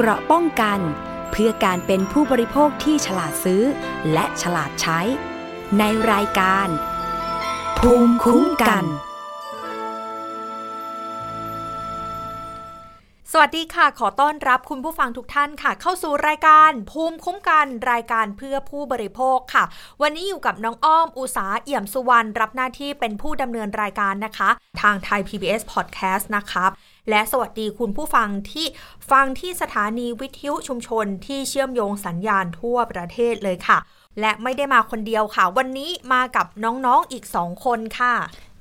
เกราะป้องกัน เพื่อการเป็นผู้บริโภคที่ฉลาดซื้อ และฉลาดใช้ ในรายการ ภูมิคุ้มกัน สวัสดีค่ะ ขอต้อนรับคุณผู้ฟังทุกท่านค่ะ เข้าสู่รายการภูมิคุ้มกันรายการเพื่อผู้บริโภคค่ะ วันนี้อยู่กับน้องอ้อม อุสาเอี่ยมสุวรรณรับหน้าที่เป็นผู้ดำเนินรายการนะคะ ทางไทย PBS Podcast นะคะ และสวัสดีคุณผู้ฟังที่ฟังที่สถานีวิทยุชุมชนที่เชื่อมโยงสัญญาณทั่วประเทศเลยค่ะ และไม่ได้มาคนเดียวค่ะ วันนี้มากับน้องๆอีกสองคนค่ะ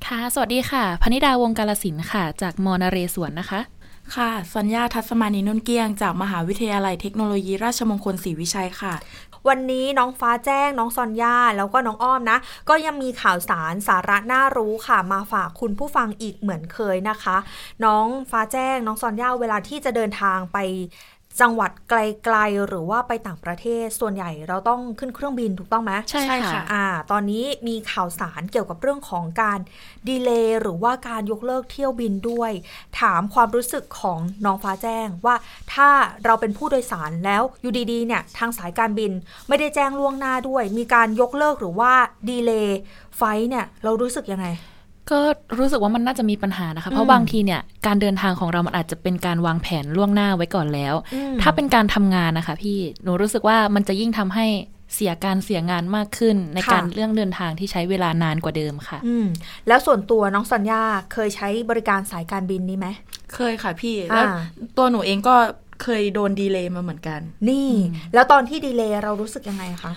ค่ะ สวัสดีค่ะ พนิดาวงกาลสินค่ะ จากมอนเรศวรนะคะ ค่ะ สัญญาทัศมานีนุ่นเกียง จากมหาวิทยาลัยเทคโนโลยีราชมงคลศรีวิชัยค่ะ วันนี้น้องฟ้าแจ้ง น้องซอนย่าแล้วก็น้องอ้อมนะ ก็ยังมีข่าวสารสาระน่ารู้ค่ะมาฝากคุณผู้ฟังอีกเหมือนเคยนะคะ น้องฟ้าแจ้ง น้องซอนย่าเวลาที่จะเดินทางไป จังหวัดไกลๆ หรือว่าไปต่างประเทศส่วนใหญ่เราต้องขึ้นเครื่องบินถูกต้องไหมใช่ค่ะอ่า ตอนนี้มีข่าวสารเกี่ยวกับเรื่องของการดีเลย์หรือว่าการยกเลิกเที่ยวบินด้วย ถามความรู้สึกของน้องฟ้าแจ้งว่าถ้าเราเป็นผู้โดยสารแล้วอยู่ดีๆเนี่ยทางสายการบินไม่ได้แจ้งล่วงหน้าด้วย มีการยกเลิกหรือว่าดีเลย์flight เนี่ยเรารู้สึกยังไง ก็รู้สึกว่ามันน่าจะมีปัญหานะคะ เพราะบางทีเนี่ยการเดินทางของเรามันอาจจะเป็นการวางแผนล่วงหน้าไว้ก่อนแล้วอืมถ้าเป็นการทำงานนะคะ พี่หนูรู้สึกว่ามันจะยิ่งทำให้เสียการเสียงานมากขึ้นในการเรื่องเดินทางที่ใช้เวลานานกว่าเดิมค่ะ อืมแล้วส่วนตัวน้องสัญญาเคยใช้บริการสายการบินนี้ไหมเคยค่ะพี่อ่าแล้วตัวหนูเองก็เคยโดนดีเลย์มาเหมือนกัน นี่ แล้วตอนที่ดีเลย์เรารู้สึกยังไงคะ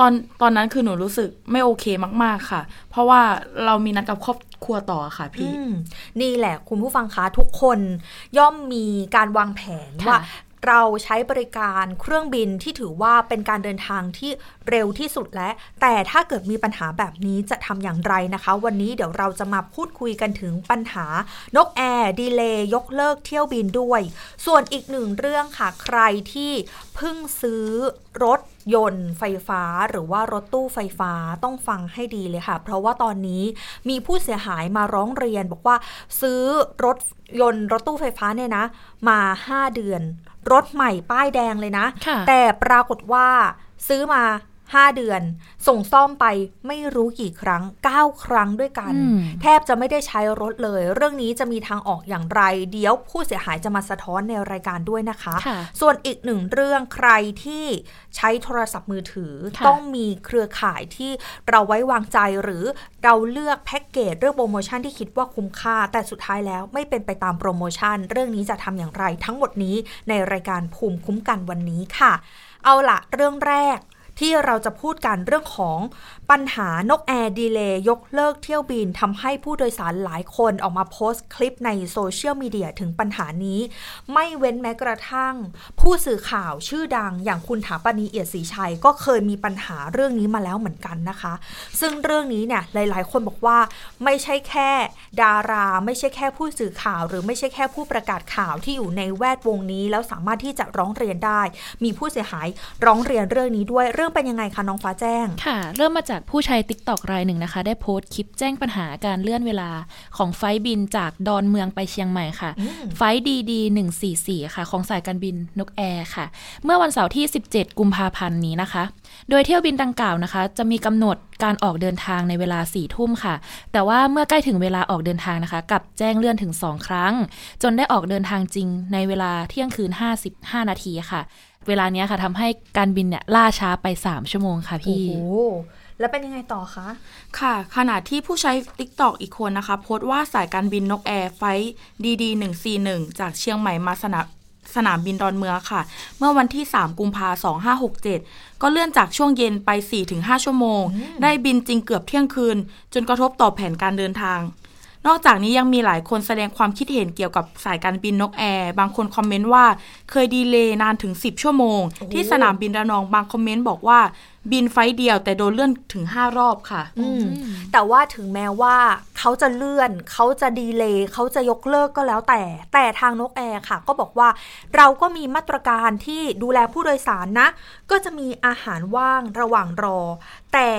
ตอนตอนนั้นคือหนูรู้สึกไม่โอเคมาก ๆค่ะ เพราะว่าเรามีนัดกับครอบครัวต่อค่ะพี่อืมนี่แหละคุณผู้ฟังคะทุกคนย่อมมีการวางแผนค่ะว่า เราใช้บริการเครื่องบินที่ถือว่าเป็นการเดินทางที่เร็วที่สุดแล้วแต่ถ้าเกิดมีปัญหาแบบนี้จะทำอย่างไรนะคะ วันนี้เดี๋ยวเราจะมาพูดคุยกันถึงปัญหานกแอร์ดีเลย์ยกเลิกเที่ยวบินด้วย ส่วนอีกหนึ่งเรื่องค่ะใครที่เพิ่งซื้อรถยนต์ไฟฟ้าหรือว่ารถตู้ไฟฟ้าต้องฟังให้ดีเลยค่ะ เพราะว่าตอนนี้มีผู้เสียหายมาร้องเรียน บอกว่าซื้อรถยนต์รถตู้ไฟฟ้าเนี่ยนะ มา 5 เดือน รถใหม่ป้ายแดงเลยนะค่ะแต่ปรากฏว่าซื้อมา 5 เดือน ส่งซ่อมไปไม่รู้กี่ครั้ง 9 ครั้งด้วยกันอืมแทบจะไม่ได้ใช้รถเลย เรื่องนี้จะมีทางออกอย่างไร เดี๋ยวผู้เสียหายจะมาสะท้อนในรายการด้วยนะคะค่ะส่วนอีกหนึ่งเรื่องใครที่ใช้โทรศัพท์มือถือค่ะต้องมีเครือข่ายที่เราไว้วางใจหรือเราเลือกแพ็กเกจเรื่องโปรโมชั่นที่คิดว่าคุ้มค่า แต่สุดท้ายแล้วไม่เป็นไปตามโปรโมชั่น เรื่องนี้จะทำอย่างไร ทั้งหมดนี้ในรายการภูมิคุ้มกันวันนี้ค่ะ เอาละเรื่องแรก ที่เราจะพูดกันเรื่องของ ปัญหานกแอร์ดีเลย์ยกเลิกเที่ยวบินทำให้ผู้โดยสารหลายคนออกมาโพสต์คลิปในโซเชียลมีเดียถึงปัญหานี้ ไม่เว้นแม้กระทั่ง ผู้สื่อข่าวชื่อดังอย่างคุณถาปณีเอียดศรีชัย ก็เคยมีปัญหาเรื่องนี้มาแล้วเหมือนกันนะคะ ซึ่งเรื่องนี้เนี่ยหลาย ๆ คนบอกว่าไม่ใช่แค่ดารา ไม่ใช่แค่ผู้สื่อข่าว หรือไม่ใช่แค่ผู้ประกาศข่าวที่อยู่ในแวดวงนี้ แล้วสามารถที่จะร้องเรียนได้ มีผู้เสียหายร้องเรียนเรื่องนี้ด้วยเรื่องเป็นยังไงคะน้องฟ้าแจ้งค่ะ เริ่มมาจากผู้ใช้ t ิ k t o k รายหนึ่งนะคะ ได้โพสต์คลิปแจ้งปัญหาการเลื่อนเวลาของไฟล์บินจากดอนเมืองไปเชียงใหม่ค่ะ ไฟดีดี144ค่ะ ของสายการบินนกแอร์ค่ะ เมื่อวันเสาร์ที่ 17 กุมภาพันธ์นี้นะคะ โดยเที่ยวบินดังกล่าวนะคะ จะมีกำหนดการออกเดินทางในเวลา4ทุ่มค่ะ แต่ว่าเมื่อใกล้ถึงเวลาออกเดินทางนะคะกลับแจ้งเลื่อนถึง 2 ครั้ง จนได้ออกเดินทางจริงในเวลาเที่ยงคืน 55 นาทีค่ะ เวลาเนี้ยค่ะทำให้การบินเนี่ยล่าช้าไป 3 ชั่วโมงค่ะโอ้พี่โห แล้วเป็นยังไงต่อคะ ค่ะ ขณะที่ผู้ใช้ TikTok อีกคนนะคะ โพสต์ว่าสายการบินนกแอร์ flight DD141 จากเชียงใหม่มาสนามสนามบินดอนเมืองค่ะ เมื่อวันที่ 3 กุมภา2567 ก็เลื่อนจากช่วงเย็นไป 4-5 ชั่วโมง ได้บินจริงเกือบเที่ยงคืน จนกระทบต่อแผนการเดินทาง นอกจากนี้ยังมีหลายคนแสดงความคิดเห็นเกี่ยวกับสายการบินนกแอร์ บางคนคอมเมนต์ว่าเคยดีเลย์นานถึง 10 ชั่วโมงโอ้โหที่สนามบินระนองบางคอมเมนต์บอกว่าบินไฟล์เดียวแต่โดนเลื่อนถึง 5 รอบค่ะอืมแต่ว่าถึงแม้ว่าเขาจะเลื่อนเขาจะดีเลย์เขาจะยกเลิกก็แล้วแต่ แต่ทางนกแอร์ค่ะ ก็บอกว่าเราก็มีมาตรการที่ดูแลผู้โดยสารนะ ก็จะมีอาหารว่างระหว่างรอ แต่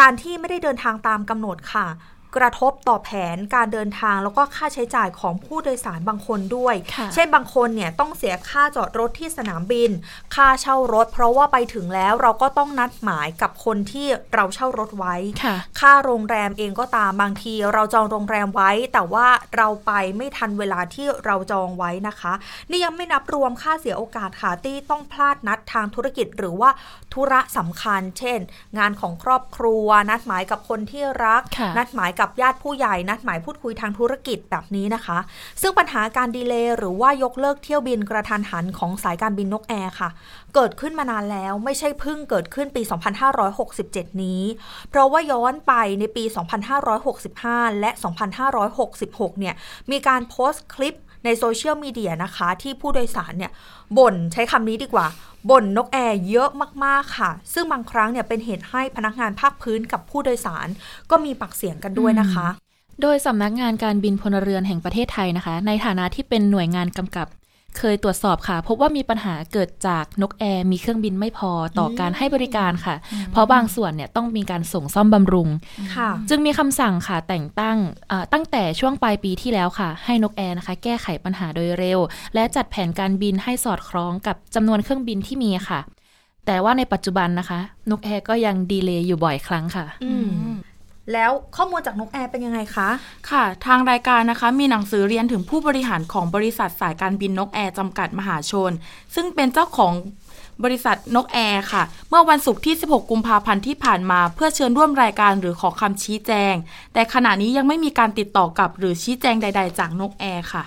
การที่ไม่ได้เดินทางตามกำหนดค่ะ กระทบต่อแผนการเดินทาง แล้วก็ค่าใช้จ่ายของผู้โดยสารบางคนด้วยค่ะเช่นบางคนเนี่ยต้องเสียค่าจอดรถที่สนามบิน ค่าเช่ารถ เพราะว่าไปถึงแล้วเราก็ต้องนัดหมายกับคนที่เราเช่ารถไว้ค่ะค่าโรงแรมเองก็ตามบางทีเราจองโรงแรมไว้ แต่ว่าเราไปไม่ทันเวลาที่เราจองไว้นะคะ นี่ยังไม่นับรวมค่าเสียโอกาสค่ะที่ต้องพลาดนัดทางธุรกิจหรือว่าธุระสำคัญ เช่น งานของครอบครัว นัดหมายกับคนที่รักค่ะนัดหมายกับับญาติผู้ใหญ่นัดหมายพูดคุยทางธุรกิจแบบนี้นะคะ ซึ่งปัญหาการดีเลย์หรือว่ายกเลิกเที่ยวบินกระทันหันของสายการบินนกแอร์ค่ะ เกิดขึ้นมานานแล้วไม่ใช่เพิ่งเกิดขึ้นปี 2567 นี้ เพราะว่าย้อนไปในปี 2565 และ 2566 เนี่ยมีการโพสต์คลิป ในโซเชียลมีเดียนะคะ ที่ผู้โดยสารเนี่ยบ่นใช้คำนี้ดีกว่าบ่นนกแอร์เยอะมากๆค่ะ ซึ่งบางครั้งเนี่ยเป็นเหตุให้พนักงานภาคพื้นกับผู้โดยสาร ก็มีปากเสียงกันด้วยนะคะ โดยสำนักงานการบินพลเรือนแห่งประเทศไทยนะคะ ในฐานะที่เป็นหน่วยงานกำกับ เคยตรวจสอบค่ะ พบว่ามีปัญหาเกิดจากนกแอร์มีเครื่องบินไม่พอต่ออการให้บริการค่ะ เพราะบางส่วนเนี่ยต้องมีการส่งซ่อมบำรุงค่ะจึงมีคำสั่งค่ะแต่งตั้งอ่าตั้งแต่ช่วงปลายปีที่แล้วค่ะ ให้นกแอร์นะคะ แก้ไขปัญหาโดยเร็ว และจัดแผนการบินให้สอดคล้องกับจำนวนเครื่องบินที่มีค่ะ แต่ว่าในปัจจุบันนะคะ นกแอร์ก็ยังดีเลย์อยู่บ่อยครั้งค่ะอืม แล้วข้อมูลจากนกแอร์เป็นยังไงคะ ค่ะ ทางรายการนะคะมีหนังสือเรียนถึงผู้บริหารของบริษัทสายการบินนกแอร์จำกัดมหาชน ซึ่งเป็นเจ้าของ บริษัทนกแอร์ค่ะ เมื่อวันศุกร์ที่ 16 กุมภาพันธ์ที่ผ่านมา เพื่อเชิญร่วมรายการหรือขอคำชี้แจง แต่ขณะนี้ยังไม่มีการติดต่อกลับหรือชี้แจงใด ๆ จากนกแอร์ค่ะ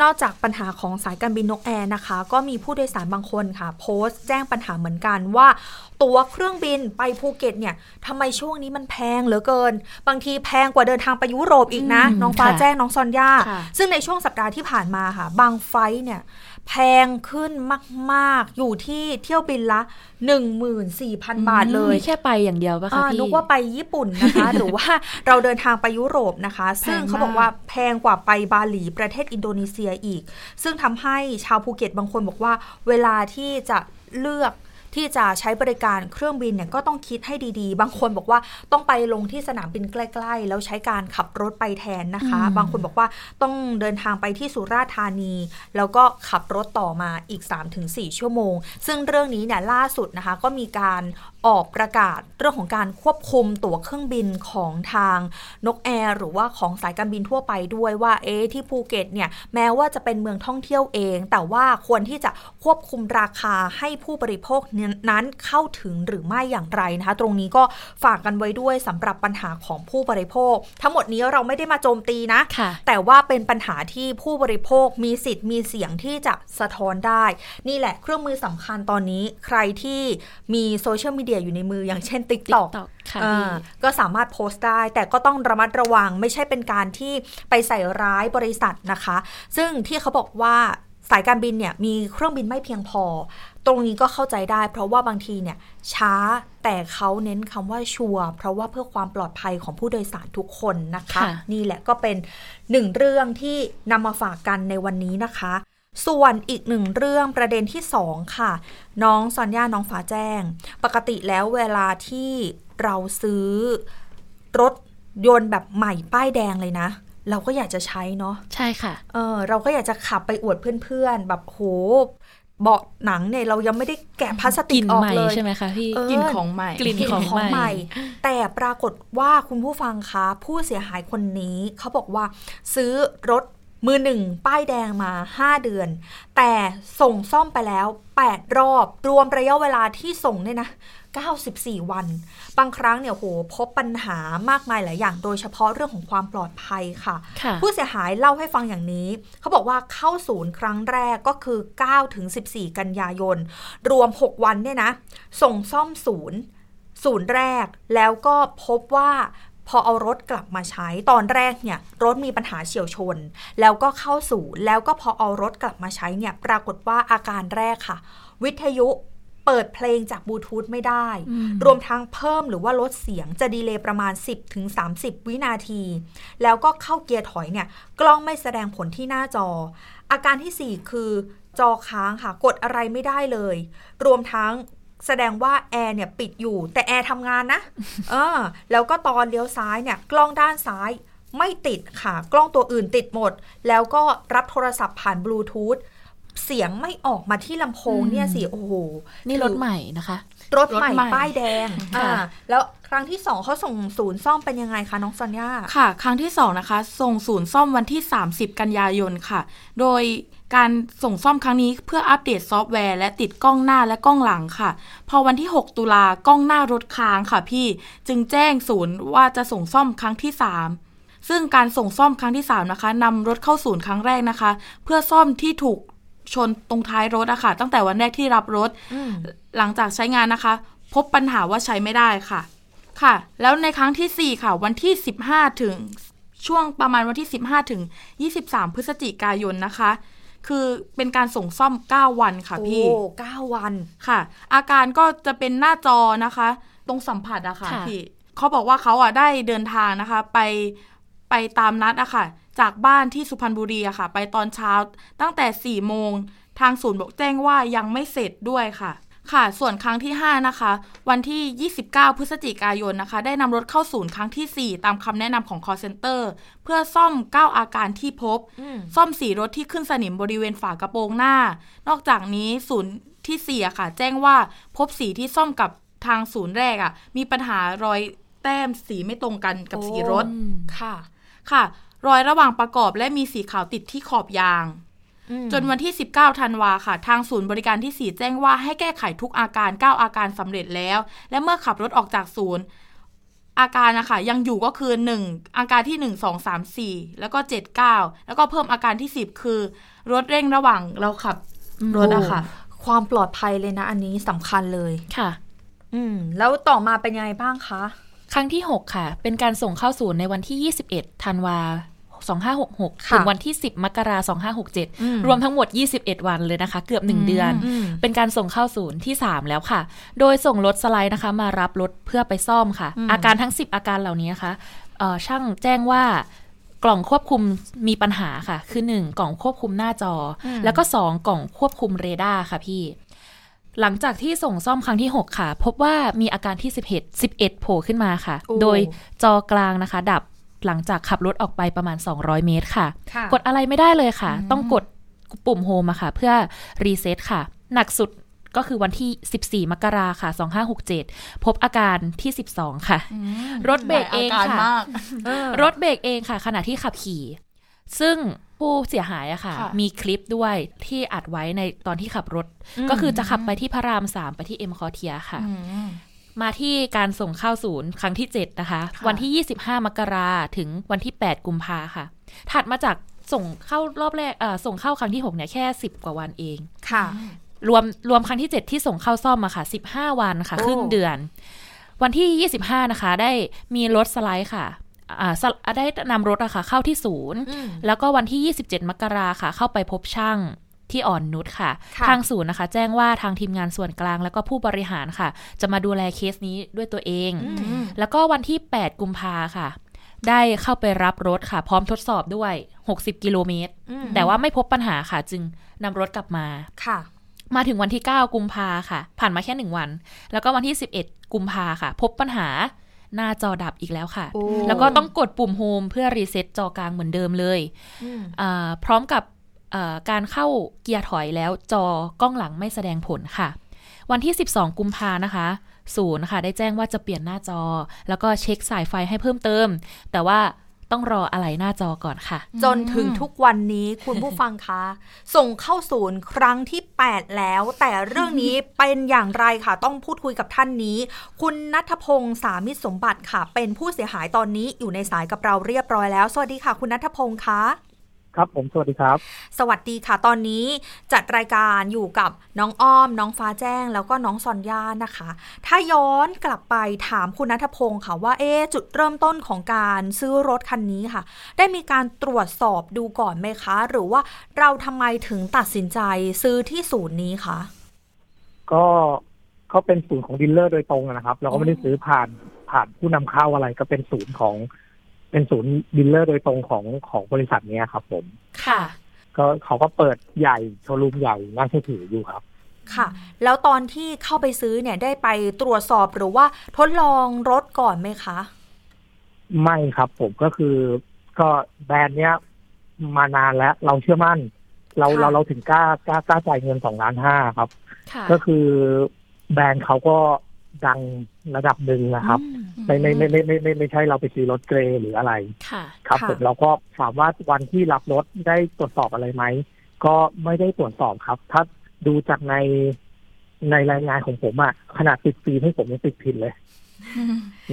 นอกจากปัญหาของสายการบินนกแอร์นะคะ ก็มีผู้โดยสารบางคนค่ะ โพสต์แจ้งปัญหาเหมือนกันว่าตั๋วเครื่องบินไปภูเก็ตเนี่ยทำไมช่วงนี้มันแพงเหลือเกิน บางทีแพงกว่าเดินทางไปยุโรปอีกนะอืมน้องฟ้าค่ะแจ้งน้องซอนย่าค่ะซึ่งในช่วงสัปดาห์ที่ผ่านมาค่ะ บางไฟล์เนี่ย แพงขึ้นมาก ๆ อยู่ที่เที่ยวบินละ 14,000 บาทเลยมีแค่ไปอย่างเดียวปะคะอ่าพี่นึกว่าไปญี่ปุ่นนะคะ หรือว่าเราเดินทางไปยุโรปนะคะ ซึ่งเขาบอกว่าแพงกว่าไปบาหลีประเทศอินโดนีเซียอีก ซึ่งทำให้ชาวภูเก็ตบางคนบอกว่า เวลาที่จะเลือก ที่จะใช้บริการเครื่องบินเนี่ยก็ต้องคิดให้ดี ๆ บางคนบอกว่าต้องไปลงที่สนามบินใกล้ๆ แล้วใช้การขับรถไปแทนนะคะอืมบางคนบอกว่าต้องเดินทางไปที่สุราษฎร์ธานี แล้วก็ขับรถต่อมาอีก 3-4 ชั่วโมง ซึ่งเรื่องนี้เนี่ยล่าสุดนะคะก็มีการออกประกาศเรื่องของการควบคุมตั๋วเครื่องบินของทางนกแอร์หรือว่าของสายการบินทั่วไปด้วยว่าเอ๊ะที่ภูเก็ตเนี่ยแม้ว่าจะเป็นเมืองท่องเที่ยวเอง แต่ว่าควรที่จะควบคุมราคาให้ผู้บริโภคนั้นเข้าถึงหรือไม่อย่างไรนะคะ ตรงนี้ก็ฝากกันไว้ด้วยสำหรับปัญหาของผู้บริโภค ทั้งหมดนี้เราไม่ได้มาโจมตีนะค่ะแต่ว่าเป็นปัญหาที่ผู้บริโภคมีสิทธิ์มีเสียงที่จะสะท้อนได้ นี่แหละเครื่องมือสำคัญตอนนี้ใครที่มีโซเชียลมีเดียอยู่ในมืออย่างเช่น TikTok TikTok ค่ะอ่าพี่ก็สามารถโพสต์ได้ แต่ก็ต้องระมัดระวังไม่ใช่เป็นการที่ไปใส่ร้ายบริษัทนะคะ ซึ่งที่เขาบอกว่าสายการบินเนี่ยมีเครื่องบินไม่เพียงพอ ตรงนี้ก็เข้าใจได้เพราะว่าบางทีเนี่ยช้าแต่เขาเน้นคำว่าชัวร์เพราะว่าเพื่อความปลอดภัยของผู้โดยสารทุกคนนะคะค่ะนี่แหละก็เป็นหนึ่งเรื่องที่นำมาฝากกันในวันนี้นะคะ ส่วนอีกหนึ่งเรื่องประเด็นที่สองค่ะ น้องซอนย่าน้องฟ้าแจ้ง ปกติแล้วเวลาที่เราซื้อรถยนต์แบบใหม่ป้ายแดงเลยนะ เราก็อยากจะใช้เนาะใช่ค่ะเออเราก็อยากจะขับไปอวดเพื่อนๆ แบบโหเบาะหนังเนี่ยเรายังไม่ได้แกะพลาสกติลิ่กนออกใหม่เลยใช่ไหมคะพี่เออกลิ่นของใหม่กลิ่นกลิ่นของของใหม่ใหม่ แต่ปรากฏว่าคุณผู้ฟังคะ ผู้เสียหายคนนี้เขาบอกว่าซื้อรถ มือหนึ่งป้ายแดงมา 5 เดือน แต่ส่งซ่อมไปแล้ว 8 รอบ รวมระยะเวลาที่ส่งเนี่ยนะ 94 วัน บางครั้งเนี่ยโหพบปัญหามากมายหลายอย่าง โดยเฉพาะเรื่องของความปลอดภัยค่ะค่ะผู้เสียหายเล่าให้ฟังอย่างนี้ เขาบอกว่าเข้าศูนย์ครั้งแรกก็คือ9ถึง14 กันยายน รวม 6 วันเนี่ยนะ ส่งซ่อมศูนย์ศูนย์แรกแล้วก็พบว่า พอเอารถกลับมาใช้ตอนแรกเนี่ยรถมีปัญหาเฉียวชน แล้วก็เข้าศูนย์แล้วก็พอเอารถกลับมาใช้เนี่ยปรากฏว่าอาการแรกค่ะ วิทยุเปิดเพลงจากบลูทูธไม่ได้อืมรวมทั้งเพิ่มหรือว่าลดเสียงจะดีเลย์ประมาณ 10-30วินาที แล้วก็เข้าเกียร์ถอยเนี่ย กล้องไม่แสดงผลที่หน้าจอ อาการที่ 4 คือจอค้างค่ะ กดอะไรไม่ได้เลย รวมทั้ง แสดงว่าแอร์เนี่ยปิดอยู่ แต่แอร์ทำงานนะเออแล้วก็ตอนเลี้ยวซ้ายเนี่ยกล้องด้านซ้ายไม่ติดค่ะ กล้องตัวอื่นติดหมด แล้วก็รับโทรศัพท์ผ่านบลูทูธเสียงไม่ออกมาที่ลำโพงเนี่ยสิโอ้โหนี่รถใหม่นะคะรถใหม่รถใหม่ป้ายแดงค่ะอ่าแล้วครั้งที่สองเขาส่งศูนย์ซ่อมเป็นยังไงคะน้องซอนย่าค่ะ ครั้งที่สองนะคะ ส่งศูนย์ซ่อมวันที่ 30 กันยายนค่ะ โดย การส่งซ่อมครั้งนี้เพื่ออัปเดตซอฟต์แวร์และติดกล้องหน้าและกล้องหลังค่ะ พอวันที่ 6 ตุลากล้องหน้ารถค้างค่ะพี่ จึงแจ้งศูนย์ว่าจะส่งซ่อมครั้งที่ 3 ซึ่งการส่งซ่อมครั้งที่ 3 นะคะนำรถเข้าศูนย์ครั้งแรกนะคะ เพื่อซ่อมที่ถูกชนตรงท้ายรถอะค่ะ ตั้งแต่วันแรกที่รับรถ หลังจากใช้งานนะคะ พบปัญหาว่าใช้ไม่ได้ค่ะ ค่ะ แล้วในครั้งที่ 4 ค่ะ วันที่ 15 ถึงช่วงประมาณวันที่ 15 ถึง 23 พฤศจิกายนนะคะ คือเป็นการส่งซ่อม 9 วันค่ะโอ้พี่เก้าวันค่ะ อาการก็จะเป็นหน้าจอนะคะ ตรงสัมผัสอะค่ะค่ะ พี่เขาบอกว่าเขาอะได้เดินทางนะคะ ไปไปตามนัดอะค่ะ จากบ้านที่สุพรรณบุรีอะค่ะ ไปตอนเช้าตั้งแต่4โมง ทางศูนย์บอกแจ้งว่ายังไม่เสร็จด้วยค่ะ ค่ะ ส่วนครั้งที่ 5 นะคะ วันที่ 29 พฤศจิกายนนะคะ ได้นำรถเข้าศูนย์ครั้งทีสี่4 ตามคำแนะนำของ call center เพื่อซ่อม 9 อาการที่พบอืมซ่อมสีรถที่ขึ้นสนิมบริเวณฝากระโปรงหน้า นอกจากนี้ศูนย์ที่4อะค่ะ แจ้งว่าพบสีที่ซ่อมกับทางศูนย์แรกอะมีปัญหารอยแต้มสีไม่ตรงกันกับโอ้สีรถอืมค่ะ ค่ะ รอยระหว่างประกอบและมีสีขาวติดที่ขอบยางอืม จนวันที่ 19 ธันวาค่ะ ทางศูนย์บริการที่ 4 แจ้งว่าให้แก้ไขทุกอาการ 9 อาการสำเร็จแล้ว และเมื่อขับรถออกจากศูนย์ อาการนะคะยังอยู่ก็คือ 1 อาการที่ 1 2 3 4 แล้วก็ 7 9 แล้วก็เพิ่มอาการที่ 10 คือ รถเร่งระหว่างเราขับรถอะค่ะ ความปลอดภัยเลยนะ อันนี้สำคัญเลยค่ะ อืม แล้วต่อมาเป็นยังไงบ้างคะ ครั้งที่ 6 ค่ะ เป็นการส่งเข้าศูนย์ในวันที่ 21 ธันวา 2566ค่ะถึงวันที่ 10 มกราคมอืม2567 รวมทั้งหมด 21 วันเลยนะคะ เกือบ 1 เดือนอืมเป็นการส่งเข้าศูนย์ที่ 3 แล้วค่ะ โดยส่งรถสไลด์นะคะ มารับรถเพื่อไปซ่อมค่ะ อาการทั้ง 10 อาการเหล่านี้นะคะเอ่อช่างแจ้งว่ากล่องควบคุมมีปัญหาค่ะ คือ 1 กล่องควบคุมหน้าจออแล้วก็ 2 กล่องควบคุมเรดาร์ค่ะพี่ หลังจากที่ส่งซ่อมครั้งที่ 6 ค่ะ พบว่ามีอาการที่ 11 11 โผล่ขึ้นมาค่ะโอ้โดยจอกลางนะคะ ดับ หลังจากขับรถออกไปประมาณ 200 เมตรค่ะค่ะ กดอะไรไม่ได้เลยค่ะ ต้องกดปุ่ม home อะค่ะ เพื่อรีเซ็ตค่ะ หนักสุดก็คือวันที่ 14 มกราค่ะ 2567 พบอาการที่ 12 ค่ะ รถเบรกเองหลายอาการค่ะมากรถเบรกเองค่ะ ขณะที่ขับขี่ ซึ่งผู้เสียหายอะค่ะค่ะ มีคลิปด้วยที่อัดไว้ในตอนที่ขับรถ ก็คือจะขับไปที่พระรามสามไปที่เอ็มคอเทียค่ะ มาที่การส่งเข้าศูนย์ครั้งที่ 7 นะคะค่ะวันที่ 25 มกราถึงวันที่ 8 กุมภาค่ะ ถัดมาจากส่งเข้ารอบแรกเอ่อส่งเข้าครั้งที่ 6 เนี่ย แค่ 10 กว่าวันเองค่ะ รวมรวมครั้งที่ 7 ที่ส่งเข้าซ่อมอะค่ะ 15 วันค่ะโอ้ครึ่งเดือน วันที่ 25 นะคะ ได้มีรถสไลด์ค่ะอ่าสไลด์ได้นำรถอะค่ะเข้าที่ศูนย์อืมแล้วก็วันที่ 27 มกราค่ะ เข้าไปพบช่าง ที่อ่อนนุชค่ะค่ะ ทางศูนย์นะคะ แจ้งว่าทางทีมงานส่วนกลางแล้วก็ผู้บริหารค่ะ จะมาดูแลเคสนี้ด้วยตัวเอง แล้วก็วันที่ 8 กุมภาค่ะ ได้เข้าไปรับรถค่ะ พร้อมทดสอบด้วย 60 กิโลเมตรอืมแต่ว่าไม่พบปัญหาค่ะ จึงนำรถกลับมาค่ะมาถึงวันที่ 9 กุมภาค่ะ ผ่านมาแค่หนึ่งวัน แล้วก็วันที่ 11 กุมภาค่ะ พบปัญหาหน้าจอดับอีกแล้วค่ะโอ้แล้วก็ต้องกดปุ่ม home เพื่อรีเซ็ตจอกลางเหมือนเดิมเลยอืมอ่าพร้อมกับอ่า การเข้าเกียร์ถอยแล้วจอกล้องหลังไม่แสดงผลค่ะ วันที่ 12 กุมภานะคะศูนย์ค่ะ ได้แจ้งว่าจะเปลี่ยนหน้าจอ แล้วก็เช็คสายไฟให้เพิ่มเติม แต่ว่าต้องรออะไรหน้าจอก่อนค่ะ จนถึงทุกวันนี้คุณผู้ฟังคะ ส่งเข้าศูนย์ครั้งที่ 8 แล้ว แต่เรื่องนี้เป็นอย่างไรค่ะ ต้องพูดคุยกับท่านนี้ คุณนัทพงศ์สามิตรสมบัติค่ะ เป็นผู้เสียหายตอนนี้อยู่ในสายกับเราเรียบร้อยแล้ว สวัสดีค่ะ คุณนัทพงศ์คะ ครับผมสวัสดีครับ สวัสดีค่ะ ตอนนี้จัดรายการอยู่กับน้องอ้อม น้องฟ้าแจ้ง แล้วก็น้องซอนย่านะคะ ถ้าย้อนกลับไปถามคุณนัทพงศ์ค่ะว่าเอ๊ะจุดเริ่มต้นของการซื้อรถคันนี้ค่ะ ได้มีการตรวจสอบดูก่อนไหมคะ หรือว่าเราทำไมถึงตัดสินใจซื้อที่ศูนย์นี้คะก็เขาเป็นศูนย์ของดีลเลอร์โดยตรงอะนะครับ เราก็ไม่ได้ซื้อผ่านผ่านผู้นำเข้าอะไรก็เป็นศูนย์ของ เป็นศูนย์ดีลเลอร์โดยตรงของของบริษัทเนี้ยครับผม ค่ะ ก็เขาก็เปิดใหญ่โชว์รูมใหญ่น่าเชื่อถืออยู่ครับ ค่ะ แล้วตอนที่เข้าไปซื้อเนี่ยได้ไปตรวจสอบหรือว่าทดลองรถก่อนไหมคะ ไม่ครับผมก็คือก็แบรนด์เนี้ยมานานแล้วเราเชื่อมั่น เราค่ะเราเราถึงกล้ากล้ากล้าจ่ายเงินสองล้านห้าครับค่ะก็คือแบรนด์เขาก็ ดังระดับหนึ่งนะครับอืมไม่ไม่ไม่ไม่ไม่ไม่ไม่ใช่เราไปซื้อรถเกรย์หรืออะไรค่ะครับค่ะผมเราก็ถามว่าวันที่รับรถได้ตรวจสอบอะไรไหมก็ไม่ได้ตรวจสอบครับ ถ้าดูจากในในรายงานของผมอะขนาดติดฟิล์มให้ผมยังติดผิดเลย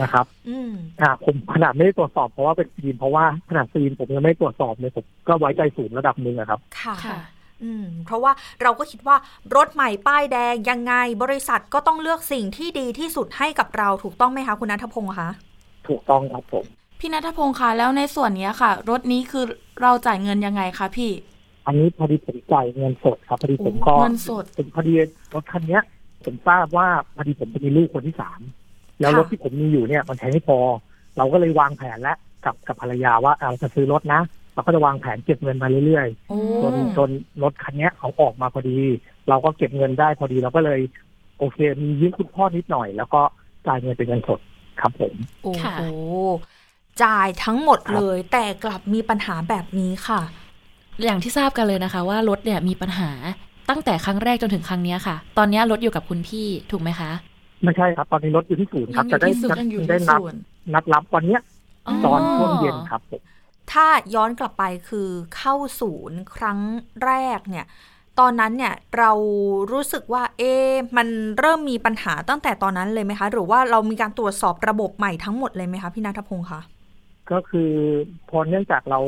นะครับอืมอ่าผมขนาดไม่ได้ตรวจสอบเพราะว่าเป็นฟิล์มเพราะว่าขนาดฟิล์มผมยังไม่ตรวจสอบเลยผมก็ไว้ใจสูงระดับหนึ่งอะครับ ค่ะค่ะ อืมเพราะว่าเราก็คิดว่ารถใหม่ป้ายแดงยังไงบริษัทก็ต้องเลือกสิ่งที่ดีที่สุดให้กับเราถูกต้องไหมคะคุณนัทพงศ์คะถูกต้องครับผมพี่นัทพงศ์คะแล้วในส่วนเนี้ยค่ะ รถนี้คือเราจ่ายเงินยังไงคะพี่ อันนี้พอดีผมจ่ายเงินสดครับพอดีผมก็เงินสดผมพอดีรถคันเนี้ยผมทราบว่าพอดีผมจะมีลูกคนที่สามแล้วค่ะรถที่ผมมีอยู่เนี่ยมันใช้ไม่พอ เราก็เลยวางแผนแล้วกับกับภรรยาว่าเราจะซื้อรถนะ เราก็จะวางแผนเก็บเงินมาเรื่อยโอ้ๆจนจนรถคันเนี้ยเขาออกมาพอดี เราก็เก็บเงินได้พอดีเราก็เลย โอเค มียืมคุณพ่อนิดหน่อย แล้วก็จ่ายเงินเป็นเงินสดครับผมโอ้ค่ะโหจ่ายทั้งหมดเลย แต่กลับมีปัญหาแบบนี้ค่ะ อย่างที่ทราบกันเลยนะคะ ว่ารถเนี่ยมีปัญหาตั้งแต่ครั้งแรกจนถึงครั้งเนี้ยค่ะ ตอนเนี้ยรถอยู่กับคุณพี่ถูกไหมคะ ไม่ใช่ครับ ตอนนี้รถอยู่ที่ศูนย์ครับยังอยู่จะได้ที่ศูนย์นัดยังอยู่ที่ได้นัดศูนย์นัดรับวันเนี้ยอ๋อตอนช่วงเย็นครับผม ถ้าย้อนกลับไปคือเข้าศูนย์ครั้งแรกเนี่ยตอนนั้นเนี่ยเรารู้สึกว่าเอ๊ะมันเริ่มมีปัญหาตั้งแต่ตอนนั้นเลยไหมคะ หรือว่าเรามีการตรวจสอบระบบใหม่ทั้งหมดเลยไหมคะพี่นัทพงศ์คะก็คือพอเนื่องจากเรา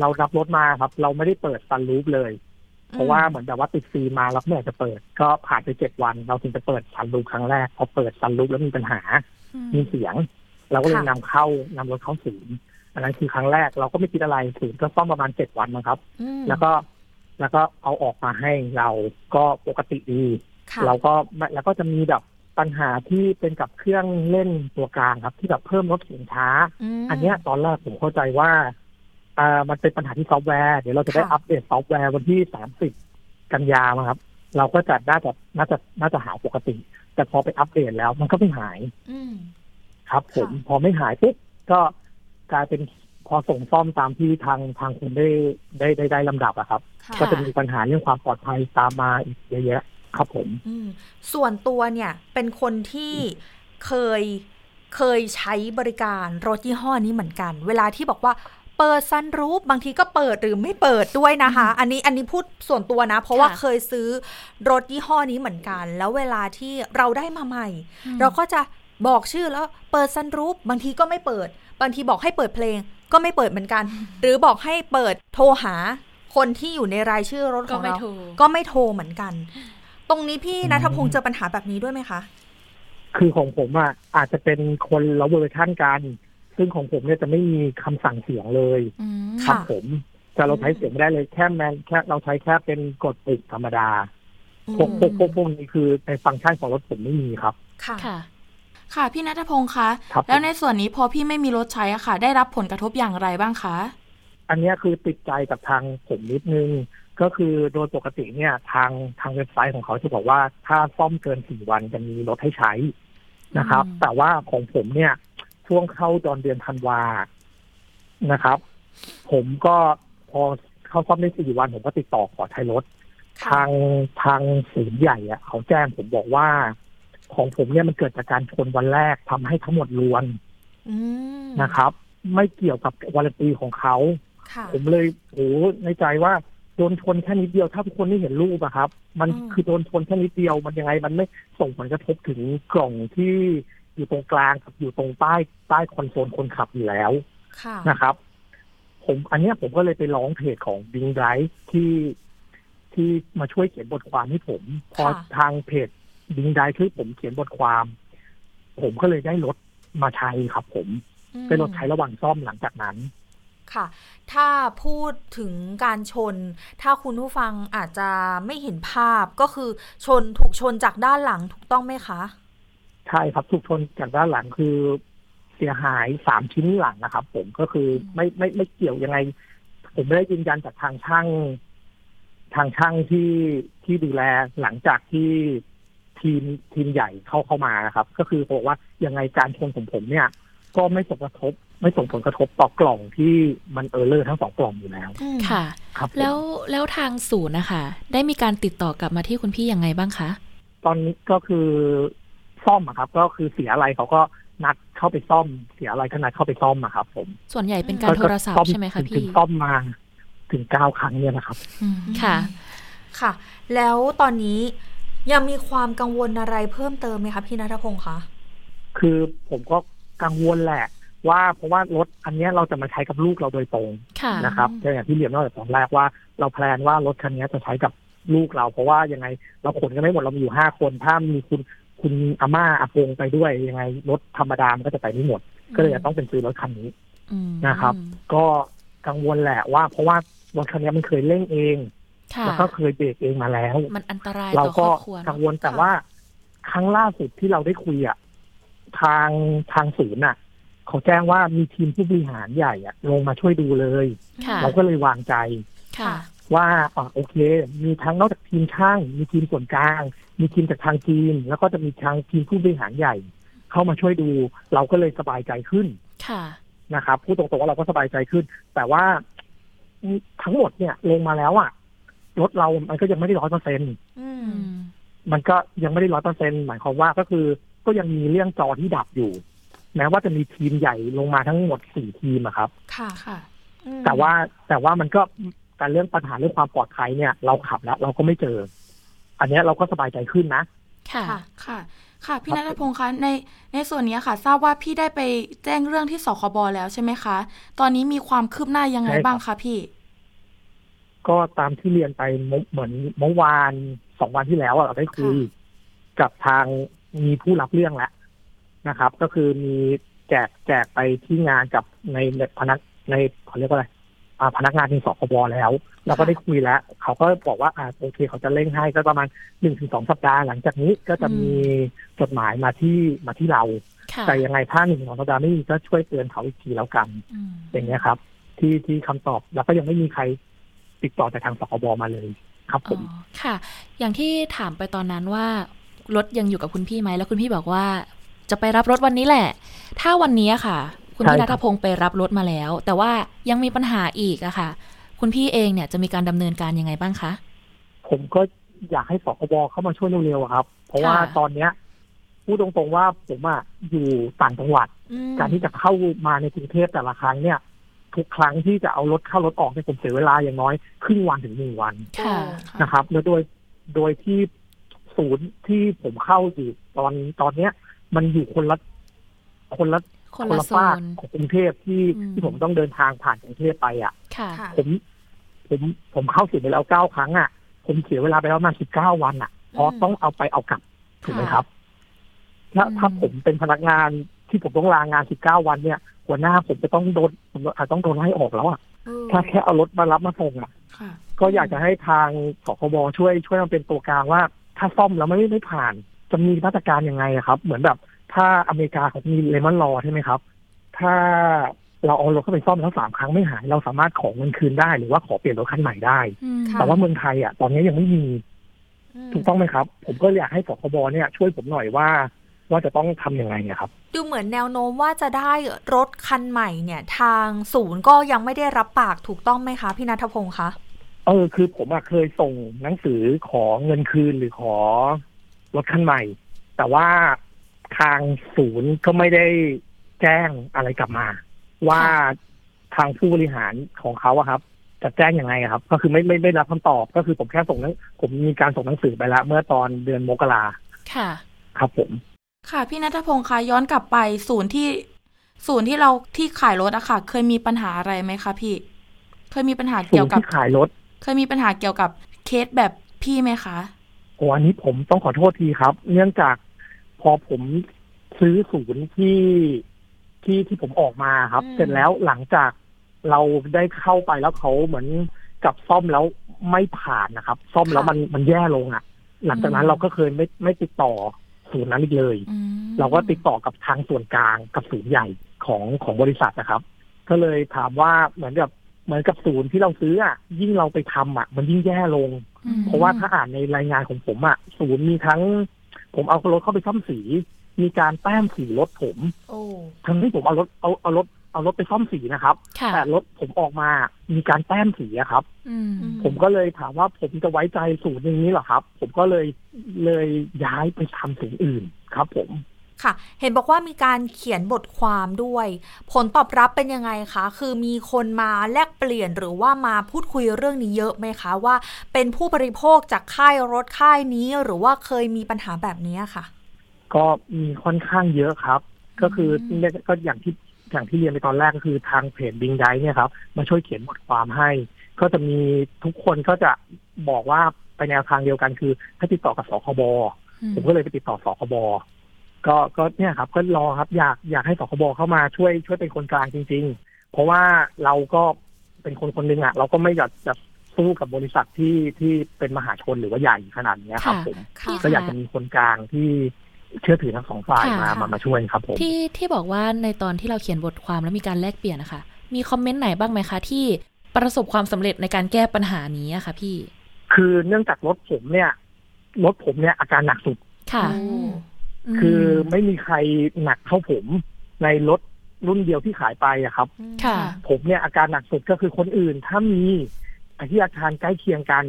เรารับรถมาครับ เราไม่ได้เปิดซันรูฟเลย เพราะว่าเหมือนแบบว่าติดฟิล์มมาแล้วไม่อยากจะเปิด ก็ผ่านไปเจ็ดวัน เราถึงจะเปิดซันรูฟครั้งแรกพอเปิดซันรูฟแล้วมีปัญหา มีเสียง เราก็เลยนำเข้านำรถเข้าศูนย์ อันนั้นคือครั้งแรกเราก็ไม่คิดอะไรศูนย์ก็ซ่อมประมาณเจ็ดวันนะครับอืมแล้วก็แล้วก็เอาออกมาให้เราก็ปกติดีค่ะเราก็ไม่แล้วก็จะมีแบบปัญหาที่เป็นกับเครื่องเล่นตัวกลางครับ ที่แบบเพิ่มลดเสียงช้ามอันเนี้ยตอนแรกผมเข้าใจว่าอ่ามันเป็นปัญหาที่ซอฟต์แวร์ เดี๋ยวเราจะได้ค่ะอัปเดตซอฟต์แวร์วันที่สามสิบกันยามาครับ เราก็จะน่าจะน่าจะน่าจะหายปกติ แต่พอไปอัปเดตแล้วมันก็ไม่หายอืมครับผมค่ะพอไม่หายปุ๊บก็ กลายเป็นพอส่งซ่อมตามที่ทางทางคุณได้ได้ได้ได้ลำดับอะครับค่ะก็จะมีปัญหาเรื่องความปลอดภัยตามมาอีกเยอะแยะครับผมอืมส่วนตัวเนี่ยเป็นคนที่เคยเคยใช้บริการรถยี่ห้อนี้เหมือนกัน เวลาที่บอกว่าเปิดซันรูฟบางทีก็เปิดหรือไม่เปิดด้วยนะคะ อันนี้อันนี้พูดส่วนตัวนะ เพราะว่าค่ะเคยซื้อรถยี่ห้อนี้เหมือนกัน แล้วเวลาที่เราได้มาใหม่ เราก็จะบอกชื่อแล้วเปิดซันรูฟบางทีก็ไม่เปิด บางทีบอกให้เปิดเพลงก็ไม่เปิดเหมือนกัน หรือบอกให้เปิดโทรหาคนที่อยู่ในรายชื่อรถขก็องไม่เราโทรก็ไม่โทรเหมือนกัน ตรงนี้พี่อืมนัทพงศ์เจอปัญหาแบบนี้ด้วยไหมคะ คือของผมอะอาจจะเป็นคนละเวอร์ชันกัน ซึ่งของผมเนี่ยจะไม่มีคำสั่งเสียงเลยอืมครับค่ะผมจะเราใช้เสียงไม่ได้เลยแค่แมนแค่เราใช้แค่เป็นกดปุ่มธรรมดาพวกพวกพวกพวกนี้คือในฟังก์ชันของรถผมไม่มีครับ ค่ะ ค่ะค่ะพี่นัทพงศ์คะครับ แล้วในส่วนนี้พอพี่ไม่มีรถใช้อะค่ะ ได้รับผลกระทบอย่างไรบ้างคะอันเนี้ยคือติดใจกับทางผมนิดนึง ก็คือโดยปกติเนี่ยทางทางเว็บไซต์ของเขาจะบอกว่าถ้าซ่อมเกินสี่วันจะมีรถให้ใช้นะครับอืมแต่ว่าของผมเนี่ย ช่วงเข้าตอนเดือนธันวานะครับ ผมก็พอเข้าซ่อมได้สี่วัน ผมก็ติดต่อขอใช้รถ ค่ะทางทางศูนย์ใหญ่อะเขาแจ้งผมบอกว่า ของผมเนี่ยมันเกิดจากการชนวันแรกทำให้ทั้งหมดรวนอืมนะครับ ไม่เกี่ยวกับวารันตีของเขาค่ะผมเลยโอ้ในใจว่าโดนชนแค่นิดเดียวถ้าทุกคนได้เห็นรูปอะครับ มันอืมคือโดนชนแค่นิดเดียวมันยังไง มันไม่ส่งผลกระทบถึงกล่องที่อยู่ตรงกลางกับอยู่ตรงใต้ใต้คอนโซลคนขับอยู่แล้วค่ะนะครับ ผมอันเนี้ยผมก็เลยไปร้องเพจของบิงไดที่ที่มาช่วยเขียนบทความให้ผม พอค่ะทางเพจ บิงไดช่วยผมเขียนบทความ ผมก็เลยได้รถมาใช้ครับ ผมอืมเป็นรถใช้ระหว่างซ่อมหลังจากนั้นค่ะ ถ้าพูดถึงการชน ถ้าคุณผู้ฟังอาจจะไม่เห็นภาพก็คือชนถูกชนจากด้านหลังถูกต้องไหมคะ ใช่ครับถูกชนจากด้านหลังคือเสียหายสามชิ้นหลังนะครับ ผมก็คือไม่ไม่ไม่เกี่ยวยังไง ผมไม่ได้ยืนยันจากทางช่าง ทางช่างที่ที่ดูแลหลังจากที่ ทีมทีมใหญ่เข้าเข้ามานะครับ ก็คือบอกว่ายังไงการชนของผมเนี่ย ก็ไม่ส่งกระทบ ไม่ส่งผลกระทบต่อกล่องที่มันเออร์เลอร์ทั้งสองกล่องอยู่แล้วอืมค่ะ ครับผมแล้วแล้วทางศูนย์นะคะ ได้มีการติดต่อกลับมาที่คุณพี่ยังไงบ้างคะ ตอนนี้ก็คือซ่อมอะครับ ก็คือเสียอะไรเขาก็นัดเข้าไปซ่อมเสียอะไรก็นัดเข้าไปซ่อมอะครับผมส่วนใหญ่เป็นการโทรศัพท์ใช่ไหมคะถึงพี่ซ่อมมาถึงเก้าครั้งเนี่ยนะครับอืมค่ะ ค่ะ แล้วตอนนี้ ยังมีความกังวลอะไรเพิ่มเติมไหมคะพี่นัทพงศ์คะคือผมก็กังวลแหละ ว่าเพราะว่ารถอันเนี้ยเราจะมาใช้กับลูกเราโดยตรงค่ะนะครับอย่างที่เรียนตั้งแต่ตอนแรกว่าเราแพลนว่ารถคันนี้จะใช้กับลูกเรา เพราะว่ายังไงเราขนกันไม่หมดเรามีอยู่ห้าคนถ้ามีคุณคุณอาม่าอาปงไปด้วยยังไงรถธรรมดามันก็จะไปไม่หมด ก็เลยจะต้องเป็นซื้อรถคันนี้อืมนะครับ ก็กังวลแหละว่า เพราะว่ารถคันนี้มันเคยเร่งเองค่ะ แล้วก็เคยเบรกเองมาแล้ว มันอันตรายเราต่อครก็อบครัวกังเนอะวลแต่ว่า ครั้งล่าสุดที่เราได้คุยอะทางทางศูนย์อะ เขาแจ้งว่ามีทีมผู้บริหารใหญ่อะ ลงมาช่วยดูเลยค่ะเราก็เลยวางใจค่ะว่าอ่าโอเค มีทั้งนอกจากทีมช่าง มีทีมส่วนกลาง มีทีมจากทางจีน แล้วก็จะมีทางทีมผู้บริหารใหญ่ เข้ามาช่วยดู เราก็เลยสบายใจขึ้นค่ะนะครับพูดตรงๆว่าเราก็สบายใจขึ้น แต่ว่าทั้งหมดเนี่ยลงมาแล้วอะ รถเรามันก็ยังไม่ได้ร้อยเปอร์เซ็นต์อืมอืมมันก็ยังไม่ได้ร้อยเปอร์เซ็นหมายความว่าก็คือ ก็ยังมีเรื่องจอที่ดับอยู่ แม้ว่าจะมีทีมใหญ่ลงมาทั้งหมดสี่ทีมอะครับ ค่ะค่ะอืมแต่ว่าแต่ว่ามันก็การเรื่องปัญหาเรื่องความปลอดภัยเนี่ย เราขับแล้ว เราก็ไม่เจอ อันเนี้ยเราก็สบายใจขึ้นนะ ค่ะค่ะ ค่ะค่ะพี่ครันับทพงศ์คะในในส่วนนี้ค่ะ ทราบว่าพี่ได้ไปแจ้งเรื่องที่สคบแล้วใช่ไหมคะ ตอนนี้มีความคืบหน้ายังไงบ้างคะพี่ ก็ตามที่เรียนไปเมื่อเหมือนเมื่อวานสองวันที่แล้วอะเราได้คุยกับทางมีผู้รับเรื่องแล้วนะครับ ก็คือมีแจกแจกไปที่งานกับในพนักในเขาเรียกว่าอะไรอ่าพนักงานในสคบแล้ว เราก็ได้คุยแล้ว เขาก็บอกว่าอ่าโอเคเขาจะเร่งให้ก็ประมาณหนึ่งถึงสองสัปดาห์หลังจากนี้ก็จะมีจดหมายมาที่มาที่เราค่ะแต่ยังไงถ้าหนึ่งถึงสองสัปดาห์ไม่มีก็ช่วยเตือนเขาอีกทีแล้วกันอืมอย่างเงี้ยครับ ที่ที่คำตอบแล้วก็ยังไม่มีใคร ติดต่อจากทางสคบมาเลยครับผอ๋อมค่ะ อย่างที่ถามไปตอนนั้นว่ารถยังอยู่กับคุณพี่ไหมแล้วคุณพี่บอกว่า จะไปรับรถวันนี้แหละ ถ้าวันนี้อะค่ะ คุณพี่ใช่นัครัทบพงศ์ไปรับรถมาแล้ว แต่ว่ายังมีปัญหาอีกอะค่ะ คุณพี่เองเนี่ยจะมีการดำเนินการยังไงบ้างคะผมก็อยากให้สคบเข้ามาช่วยเร็วๆอะครับ เพราะว่าค่ะตอนเนี้ยพูดตรงๆว่าผมอะอยู่ต่างจังหวัดอืมการที่จะเข้ามาในกรุงเทพแต่ละครั้งเนี่ย ทุกครั้งที่จะเอารถเข้ารถออกเนี่ยผมเสียเวลาอย่างน้อยครึ่งวันถึงหนึ่งวันค่ะนะครับแล้วโดยโดยที่ศูนย์ที่ผมเข้าอยู่ตอนตอนเนี้ย มันอยู่คนละคนละคนละโซภาคนของกรุงเทพที่อืมที่ผมต้องเดินทางผ่านกรุงเทพไปอะค่ะค่ะผมผมผมเข้าเสียไปแล้วเก้าครั้งอะ ผมเสียเวลาไปแล้วประมาณสิบเก้าวันอะเพราะอืมต้องเอาไปเอากลับถูกไหมค่ะครับถ้าอืมถ้าผมเป็นพนักงาน ที่ผมต้องลางานสิบเก้าวันเนี่ย หัวหน้าผมจะต้องโดนผมอาจต้องโดนไล่ออกแล้วอะเออถ้าแค่เอารถมารับมาส่งอะค่ะก็อยากจะให้ทางสคบช่วยช่วยมาเป็นตัวกลางว่า ถ้าซ่อมแล้วไม่ไม่ผ่าน จะมีมาตรการยังไงอะครับ เหมือนแบบ ถ้าอเมริกาเขามีเลมอนลอใช่ไหมครับ ถ้าเราเอารถเข้าไปซ่อมแล้วสามครั้งไม่หาย เราสามารถขอเงินคืนได้หรือว่าขอเปลี่ยนรถคันใหม่ได้อืมค่ะแต่ว่าเมืองไทยอะ ตอนนี้ยังไม่มีมถูกต้องไหมครับ ผมก็อยากให้สคบเนี่ยช่วยผมหน่อยว่า ว่าจะต้องทำยังไงอะครับ ดูเหมือนแนวโน้มว่าจะได้รถคันใหม่เนี่ย ทางศูนย์ก็ยังไม่ได้รับปากถูกต้องไหมคะพี่นัทพงศ์คะเออคือผมอะเคยส่งหนังสือขอเงินคืนหรือขอรถคันใหม่ แต่ว่าทางศูนย์ก็ไม่ได้แจ้งอะไรกลับมา ว่าทางผู้บริหารของเขาอะครับ จะแจ้งยังไงอะครับ ก็คือไม่ไม่ไม่รับคำตอบก็คือผมแค่ส่งหนังผมมีการส่งหนังสือไปแล้วเมื่อตอนเดือนมกราค่ะ ครับผม ค่ะพี่นัทพงศ์คะย้อนกลับไปศูนย์ที่ศูนย์ที่เราที่ขายรถอะค่ะ เคยมีปัญหาอะไรไหมคะพี่ เคยมีปัญหาศูเกี่ยนวย์กับที่ขายรถ เคยมีปัญหาเกี่ยวกับเคสแบบพี่ไหมคะโอ้อันนี้ผมต้องขอโทษทีครับ เนื่องจากพอผมซื้อศูนย์ที่ที่ที่ผมออกมาครับอืมเสร็จแล้วหลังจากเราได้เข้าไปแล้วเขาเหมือนกับซ่อมแล้วไม่ผ่านนะครับ ซ่อมแล้วมันมันแย่ลงอะ หลังจากนั้นอืมเราก็เคยไม่ไม่ติดต่อ ศูนย์นั้นอีกเลยอืมเราก็ติดต่อกับทางส่วนกลางกับศูนย์ใหญ่ของของบริษัทนะครับ ก็เลยถามว่าเหมือนกับเหมือนกับศูนย์ที่เราซื้ออะยิ่งเราไปทำอะ มันยิ่งแย่ลงอืมเพราะว่าถ้าอ่านในรายงานของผมอะศูนย์มีทั้ง ผมเอารถเข้าไปซ่อมสี มีการแต้มสีรถผมโอ้ทั้งที่ผมเอารถเอาเอารถ เอารถไปซ่อมสีนะครับ ค่ะ แต่รถผมออกมามีการแต้มสีอะครับ อืม ผมก็เลยถามว่าผมจะไว้ใจศูนย์อย่างนี้เหรอครับ ผมก็เลยเลยย้ายไปทำศูนย์อื่นครับ ผม ค่ะ เห็นบอกว่ามีการเขียนบทความด้วย ผลตอบรับเป็นยังไงคะ คือมีคนมาแลกเปลี่ยนหรือว่ามาพูดคุยเรื่องนี้เยอะไหมคะว่า เป็นผู้บริโภคจากค่ายรถค่ายนี้หรือว่าเคยมีปัญหาแบบนี้ค่ะ ก็มีค่อนข้างเยอะครับ ก็คือเนี่ยก็อย่างที่ อย่างที่เรียนไปตอนแรกก็คือทางเพจบิงไดเนี่ยครับมาช่วยเขียนบทความให้ ก็จะมีทุกคนก็จะบอกว่าไปแนวทางเดียวกันคือถ้าติดต่อกับสคบอืมผมก็เลยไปติดต่อสคบก็ก็เนี่ยครับก็รอครับอยากอยากให้สคบเข้ามาช่วยช่วยเป็นคนกลางจริง ๆ เพราะว่าเราก็เป็นคนคนหนึ่งอะ เราก็ไม่อยากจะสู้กับบริษัทที่ที่เป็นมหาชนหรือว่าใหญ่ขนาดเนี้ยครับค่ะผมค่ะก็อยากจะมีคนกลางที่ เชื่อถือทั้งสองฝ่ายค่ะมามามาช่วยครับผมที่ที่บอกว่าในตอนที่เราเขียนบทความแล้วมีการแลกเปลี่ยนนะคะมีคอมเมนต์ไหนบ้างไหมคะ ที่ประสบความสำเร็จในการแก้ปัญหานี้อะคะพี่ คือเนื่องจากรถผมเนี่ยรถผมเนี่ยอาการหนักสุดค่ะโอ้มคือไม่มีใครหนักเท่าผมในรถรุ่นเดียวที่ขายไปอะครับ ค่ะ ผมเนี่ยอาการหนักสุดก็คือคนอื่น ถ้ามีที่อาการใกล้เคียงกัน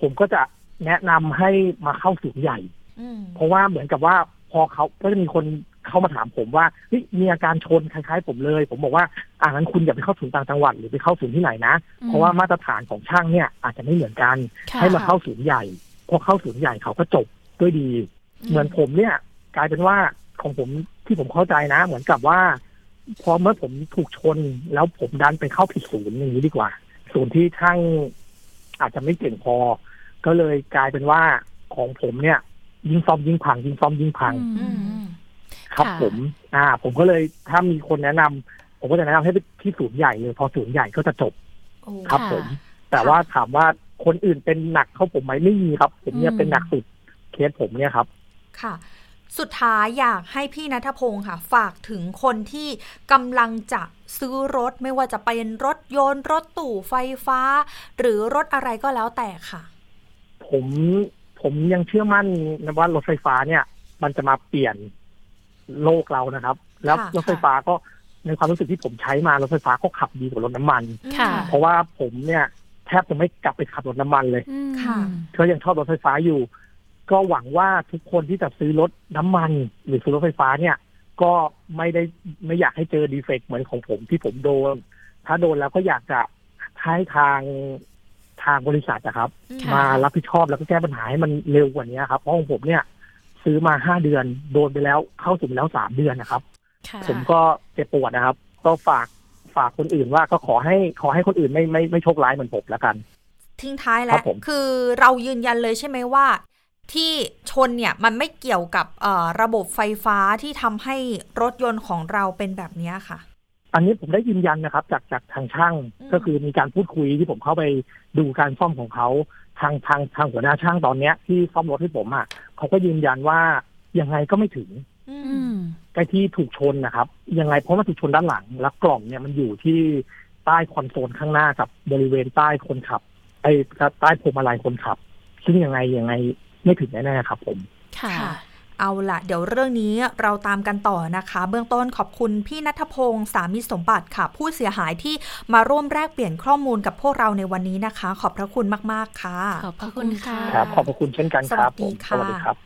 ผมก็จะแนะนำให้มาเข้าศูนย์ใหญ่อืมเพราะว่าเหมือนกับว่า พอเขาก็จะมีคนเข้ามาถามผมว่าเฮ้ยมีอาการชนคล้ายๆ ผมเลย ผมบอกว่าอ่างั้นคุณอย่าไปเข้าศูนย์ต่างจังหวัดหรือไปเข้าศูนย์ที่ไหนนะอืมเพราะว่ามาตรฐานของช่างเนี่ยอาจจะไม่เหมือนกันค่ะให้มาเข้าศูนย์ใหญ่ พอเข้าศูนย์ใหญ่เขาก็จบด้วยดี เหมือนผมเนี่ย กลายเป็นว่าของผมที่ผมเข้าใจนะ เหมือนกับว่าพอเมื่อผมถูกชนแล้วผมดันไปเข้าผิดศูนย์อย่างนี้ดีกว่า ศูนย์ที่ช่างอาจจะไม่เก่งพอ ก็เลยกลายเป็นว่าของผมเนี่ย ยิงซ่อมยิงพังยิงซ่อมยิงพังอือืมมครับค่ะผม อ่า ผมก็เลยถ้ามีคนแนะนำผมก็จะแนะนำให้ไปที่ศูนย์ใหญ่เลยพอศูนย์ใหญ่ก็จะจบโอ้ครับค่ะผม แต่ว่าถามว่าคนอื่นเป็นหนักเท่าผมไหมไม่มีครับ ผมเนี่ยอืมเป็นหนักสุดเคสผมเนี่ยครับ ค่ะสุดท้ายอยากให้พี่นัทพงศ์ค่ะ ฝากถึงคนที่กำลังจะซื้อรถไม่ว่าจะเป็นรถยนต์รถตู่ไฟฟ้า หรือรถอะไรก็แล้วแต่ค่ะ ผม ผมยังเชื่อมั่นนะว่ารถไฟฟ้าเนี่ย มันจะมาเปลี่ยนโลกเรานะครับ แล้วค่ะรถไฟฟ้าก็ในความรู้สึกที่ผมใช้มารถไฟฟ้าก็ขับดีกว่ารถน้ำมันค่ะเพราะว่าผมเนี่ยแทบจะไม่กลับไปขับรถน้ำมันเลยอืมค่ะก็ยังชอบรถไฟฟ้าอยู่ ก็หวังว่าทุกคนที่จะซื้อรถน้ำมัน หรือซื้อรถไฟฟ้าเนี่ย ก็ไม่ได้ไม่อยากให้เจอดีเฟกต์เหมือนของผมที่ผมโดน ถ้าโดนแล้วก็อยากจะให้ทาง ทางบริษัทนะครับ ค่ะ มารับผิดชอบแล้วก็แก้ปัญหาให้มันเร็วกว่านี้ครับเพราะของผมเนี่ยซื้อมาห้าเดือนโดนไปแล้วเข้าสู่ไปแล้วสามเดือนนะครับ ค่ะ ผมก็เจ็บปวดนะครับ ก็ฝากฝากคนอื่นว่าก็ขอให้ขอให้คนอื่นไม่ไม่ไม่โชคร้ายเหมือนผมแล้วกัน ทิ้งท้ายคแล้รัวบผม คือเรายืนยันเลยใช่ไหมว่า ที่ชนเนี่ยมันไม่เกี่ยวกับเอ่อระบบไฟฟ้าที่ทำให้รถยนต์ของเราเป็นแบบเนี้ยค่ะ อันนี้ผมได้ยืนยันนะครับ จากจากทางช่างอืมก็คือมีการพูดคุยที่ผมเข้าไปดูการซ่อมของเขาทางทางทางหัวหน้าช่างตอนเนี้ย ที่ซ่อมรถให้ผมอะเขาก็ยืนยันว่ายังไงก็ไม่ถึงอือืมมใกล้ที่ถูกชนนะครับ ยังไงเพราะมันถูกชนด้านหลัง แล้วกล่องเนี่ยมันอยู่ที่ใต้คอนโซลข้างหน้ากับบริเวณใต้คนขับ ไอ้ใต้พวงมาลัยคนขับ ซึ่งยังไงยังไงไม่ถึงแน่ๆครับผมค่ะค่ะ เอาละเดี๋ยวเรื่องนี้เราตามกันต่อนะคะ เบื้องต้นขอบคุณพี่นัทพงศ์สามิตรสมบัติค่ะ ผู้เสียหายที่มาร่วมแลกเปลี่ยนข้อมูลกับพวกเราในวันนี้นะคะ ขอบพระคุณมาก ๆ ค่ะ ขอบพระคุณค่ะครับขอบพระคุณเช่นกันครับสวัสดีผมค่ะสวัสดีครับ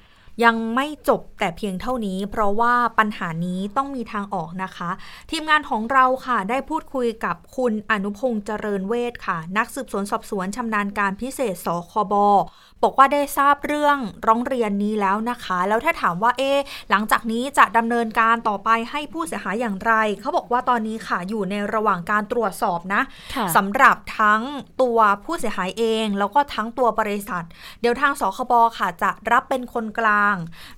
ยังไม่จบแต่เพียงเท่านี้เพราะว่าปัญหานี้ต้องมีทางออกนะคะ ทีมงานของเราค่ะได้พูดคุยกับคุณอนุพงษ์เจริญเวทค่ะ นักสืบสวนสอบสวนชำนาญการพิเศษสคบบอกว่าได้ทราบเรื่องร้องเรียนนี้แล้วนะคะ แล้วถ้าถามว่าเอ๊ะหลังจากนี้จะดำเนินการต่อไปให้ผู้เสียหายอย่างไร เขาบอกว่าตอนนี้ค่ะอยู่ในระหว่างการตรวจสอบนะค่ะสำหรับทั้งตัวผู้เสียหายเอง แล้วก็ทั้งตัวบริษัท เดี๋ยวทางสคบค่ะจะรับเป็นคนกลาง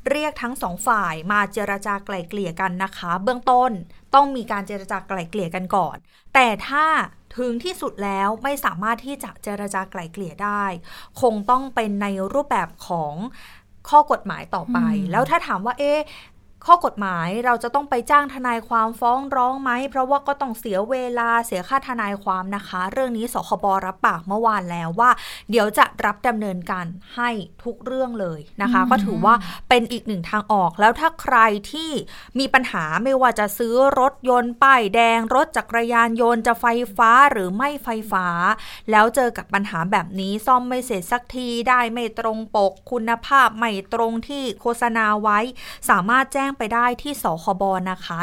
เรียกทั้งสองฝ่ายมาเจรจาไกล่เกลี่ยกันนะคะ เบื้องต้นต้องมีการเจรจาไกล่เกลี่ยกันก่อน แต่ถ้า ถึงที่สุดแล้วไม่สามารถที่จะเจรจาไกล่เกลี่ยได้ คงต้องเป็นในรูปแบบของข้อกฎหมายต่อไปอืมแล้วถ้าถามว่าเอ๊ะ ข้อกฎหมายเราจะต้องไปจ้างทนายความฟ้องร้องไหม เพราะว่าก็ต้องเสียเวลาเสียค่าทนายความนะคะ เรื่องนี้สคบรับปากเมื่อวานแล้วว่า เดี๋ยวจะรับดำเนินการให้ทุกเรื่องเลยนะคะ ก็ถือว่าเป็นอีกหนึ่งทางออกแล้วถ้าใครที่มีปัญหาไม่ว่าจะซื้อรถยนต์ป้ายแดงรถจักรยานยนต์จะไฟฟ้าหรือไม่ไฟฟ้า แล้วเจอกับปัญหาแบบนี้ซ่อมไม่เสร็จสักทีได้ไม่ตรงปกคุณภาพไม่ตรงที่โฆษณาไว้ สามารถแจ้งไปได้ที่สคบนะคะ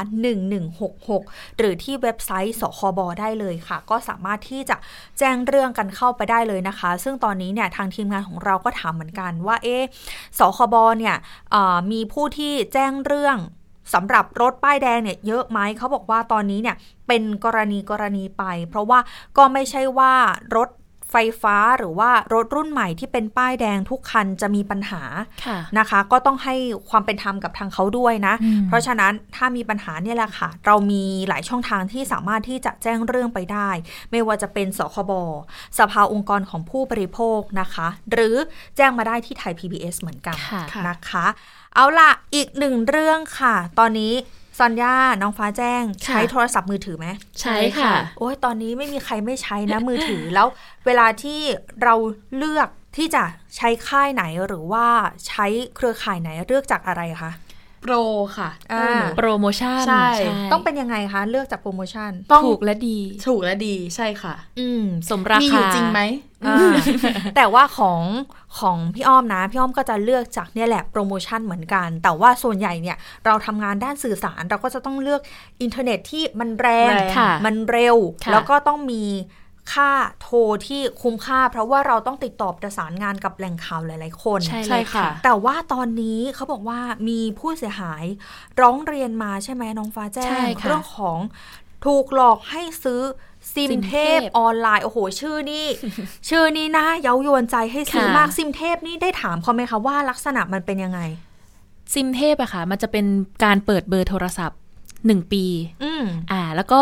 1166 หรือที่เว็บไซต์สคบได้เลยค่ะ ก็สามารถที่จะแจ้งเรื่องกันเข้าไปได้เลยนะคะ ซึ่งตอนนี้เนี่ยทางทีมงานของเราก็ถามเหมือนกันว่าเอ๊สคบเนี่ยมีผู้ที่แจ้งเรื่องสำหรับรถป้ายแดงเนี่ยเยอะไหมเขาบอกว่าตอนนี้เนี่ยเป็นกรณีกรณีไป เพราะว่าก็ไม่ใช่ว่ารถ ไฟฟ้าหรือว่ารถรุ่นใหม่ที่เป็นป้ายแดงทุกคันจะมีปัญหาะนะคะ ก็ต้องให้ความเป็นธรรมกับทางเขาด้วยนะ เพราะฉะนั้นถ้ามีปัญหาเนี่ยแหละค่ะ เรามีหลายช่องทางที่สามารถที่จะแจ้งเรื่องไปได้ ไม่ว่าจะเป็นสคบสภาองค์กรของผู้บริโภคนะคะ หรือแจ้งมาได้ที่ไทย PBS เหมือนกันนะคะ เอาล่ะอีกหนึ่งเรื่องค่ะ ตอนนี้ ซอนย่าน้องฟ้าแจ้ง ใช้โทรศัพท์มือถือไหมใช่ค่ะ โอ้ยตอนนี้ไม่มีใครไม่ใช้นะมือถือแล้วเวลาที่เราเลือกที่จะใช้ค่ายไหนหรือว่าใช้เครือข่ายไหนเลือกจากอะไรคะ โปรค่ะโปรโมชั่นใช่ ต้องเป็นยังไงคะ เลือกจากโปรโมชั่นถูกและดี ถูกและดีใช่ค่ะ อืม สมราคา มีอยู่จริงไหมแต่ว่าของของพี่อ้อมนะ พี่อ้อมก็จะเลือกจากเนี่ยแหละโปรโมชั่นเหมือนกัน แต่ว่าส่วนใหญ่เนี่ยเราทำงานด้านสื่อสารเราก็จะต้องเลือกอินเทอร์เน็ตที่มันแรง มันเร็ว แล้วก็ต้องมี ค่าโทรที่คุ้มค่า เพราะว่าเราต้องติดต่อประสานงานกับแหล่งข่าวหลาย ๆ คนใช่ใช่ค่ะ แต่ว่าตอนนี้เขาบอกว่ามีผู้เสียหายร้องเรียนมาใช่ไหมน้องฟ้าแจ้งเรื่องของถูกหลอกให้ซื้อซิมเทพออนไลน์ โอ้โห ชื่อนี่ ชื่อนี้นะเย้ายวนใจให้ซื้อมากซิมเทพนี่ได้ถามเขาไหมคะว่าลักษณะมันเป็นยังไง ซิมเทพอะค่ะ มันจะเป็นการเปิดเบอร์โทรศัพท์หนึ่งปีอ่า แล้วก็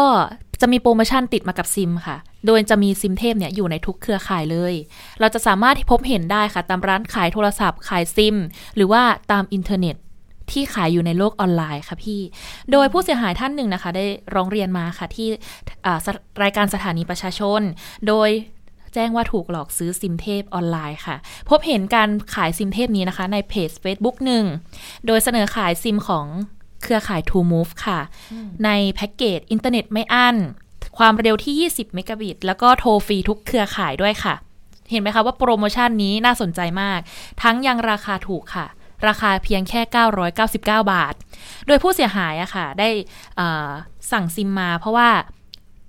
จะมีโปรโมชั่นติดมากับซิมค่ะ โดยจะมีซิมเทพเนี่ยอยู่ในทุกเครือข่ายเลย เราจะสามารถที่พบเห็นได้ค่ะ ตามร้านขายโทรศัพท์ ขายซิม หรือว่าตามอินเทอร์เน็ตที่ขายอยู่ในโลกออนไลน์ค่ะพี่ โดยผู้เสียหายท่านหนึ่งนะคะ ได้ร้องเรียนมาค่ะที่รายการสถานีประชาชน โดยแจ้งว่าถูกหลอกซื้อซิมเทพออนไลน์ค่ะ พบเห็นการขายซิมเทพนี้นะคะ ในเพจ Facebook หนึ่ง โดยเสนอขายซิมของเครือข่าย True Move ค่ะ ในแพ็กเกจอินเทอร์เน็ตไม่อั้น ความเร็วที่ 20 เมกะบิต แล้วก็โทรฟรีทุกเครือข่ายด้วยค่ะ เห็นไหมคะว่าโปรโมชั่นนี้น่าสนใจมาก ทั้งยังราคาถูกค่ะ ราคาเพียงแค่ 999 บาท โดยผู้เสียหายอะค่ะ ได้สั่งซิมมาเพราะว่า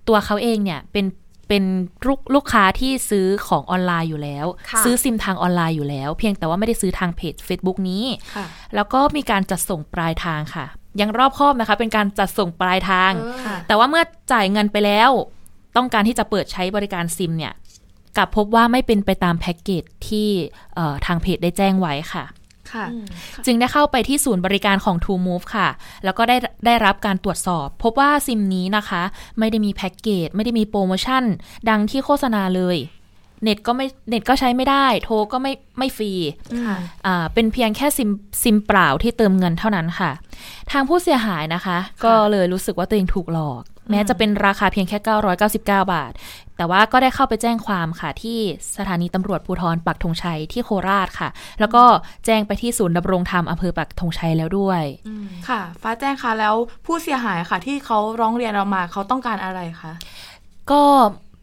ตัวเขาเองเนี่ยเป็นเป็นลูกลูกค้าที่ซื้อของออนไลน์อยู่แล้ว ซื้อซิมทางออนไลน์อยู่แล้ว เพียงแต่ว่าไม่ได้ซื้อทางเพจ Facebook นี้ แล้วก็มีการจัดส่งปลายทางค่ะ ยังรอบคอบนะคะ เป็นการจัดส่งปลายทาง แต่ว่าเมื่อจ่ายเงินไปแล้ว ต้องการที่จะเปิดใช้บริการซิมเนี่ยกลับพบว่าไม่เป็นไปตามแพ็กเกจที่ทางเพจได้แจ้งไว้ค่ะจึงได้เข้าไปที่ศูนย์บริการของ True Move ค่ะ แล้วก็ได้ได้รับการตรวจสอบ พบว่าซิมนี้นะคะ ไม่ได้มีแพ็กเกจ ไม่ได้มีโปรโมชั่น ดังที่โฆษณาเลย เน็ตก็ไม่เน็ตก็ใช้ไม่ได้ โทรก็ไม่ไม่ฟรีอ่าเป็นเพียงแค่ซิมซิมเปล่าที่เติมเงินเท่านั้นค่ะ ทางผู้เสียหายนะคะ ก็เลยรู้สึกว่าตัวเองถูกหลอก แม้จะเป็นราคาเพียงแค่ 999 บาท แต่ว่าก็ได้เข้าไปแจ้งความค่ะ ที่สถานีตำรวจภูธรปักธงชัยที่โคราชค่ะ แล้วก็แจ้งไปที่ศูนย์ดำรงธรรมอำเภอปักธงชัยแล้วด้วยค่ะ ฟ้าแจ้งค่ะแล้วผู้เสียหายค่ะ ที่เขาร้องเรียนเรามาเขาต้องการอะไรคะก็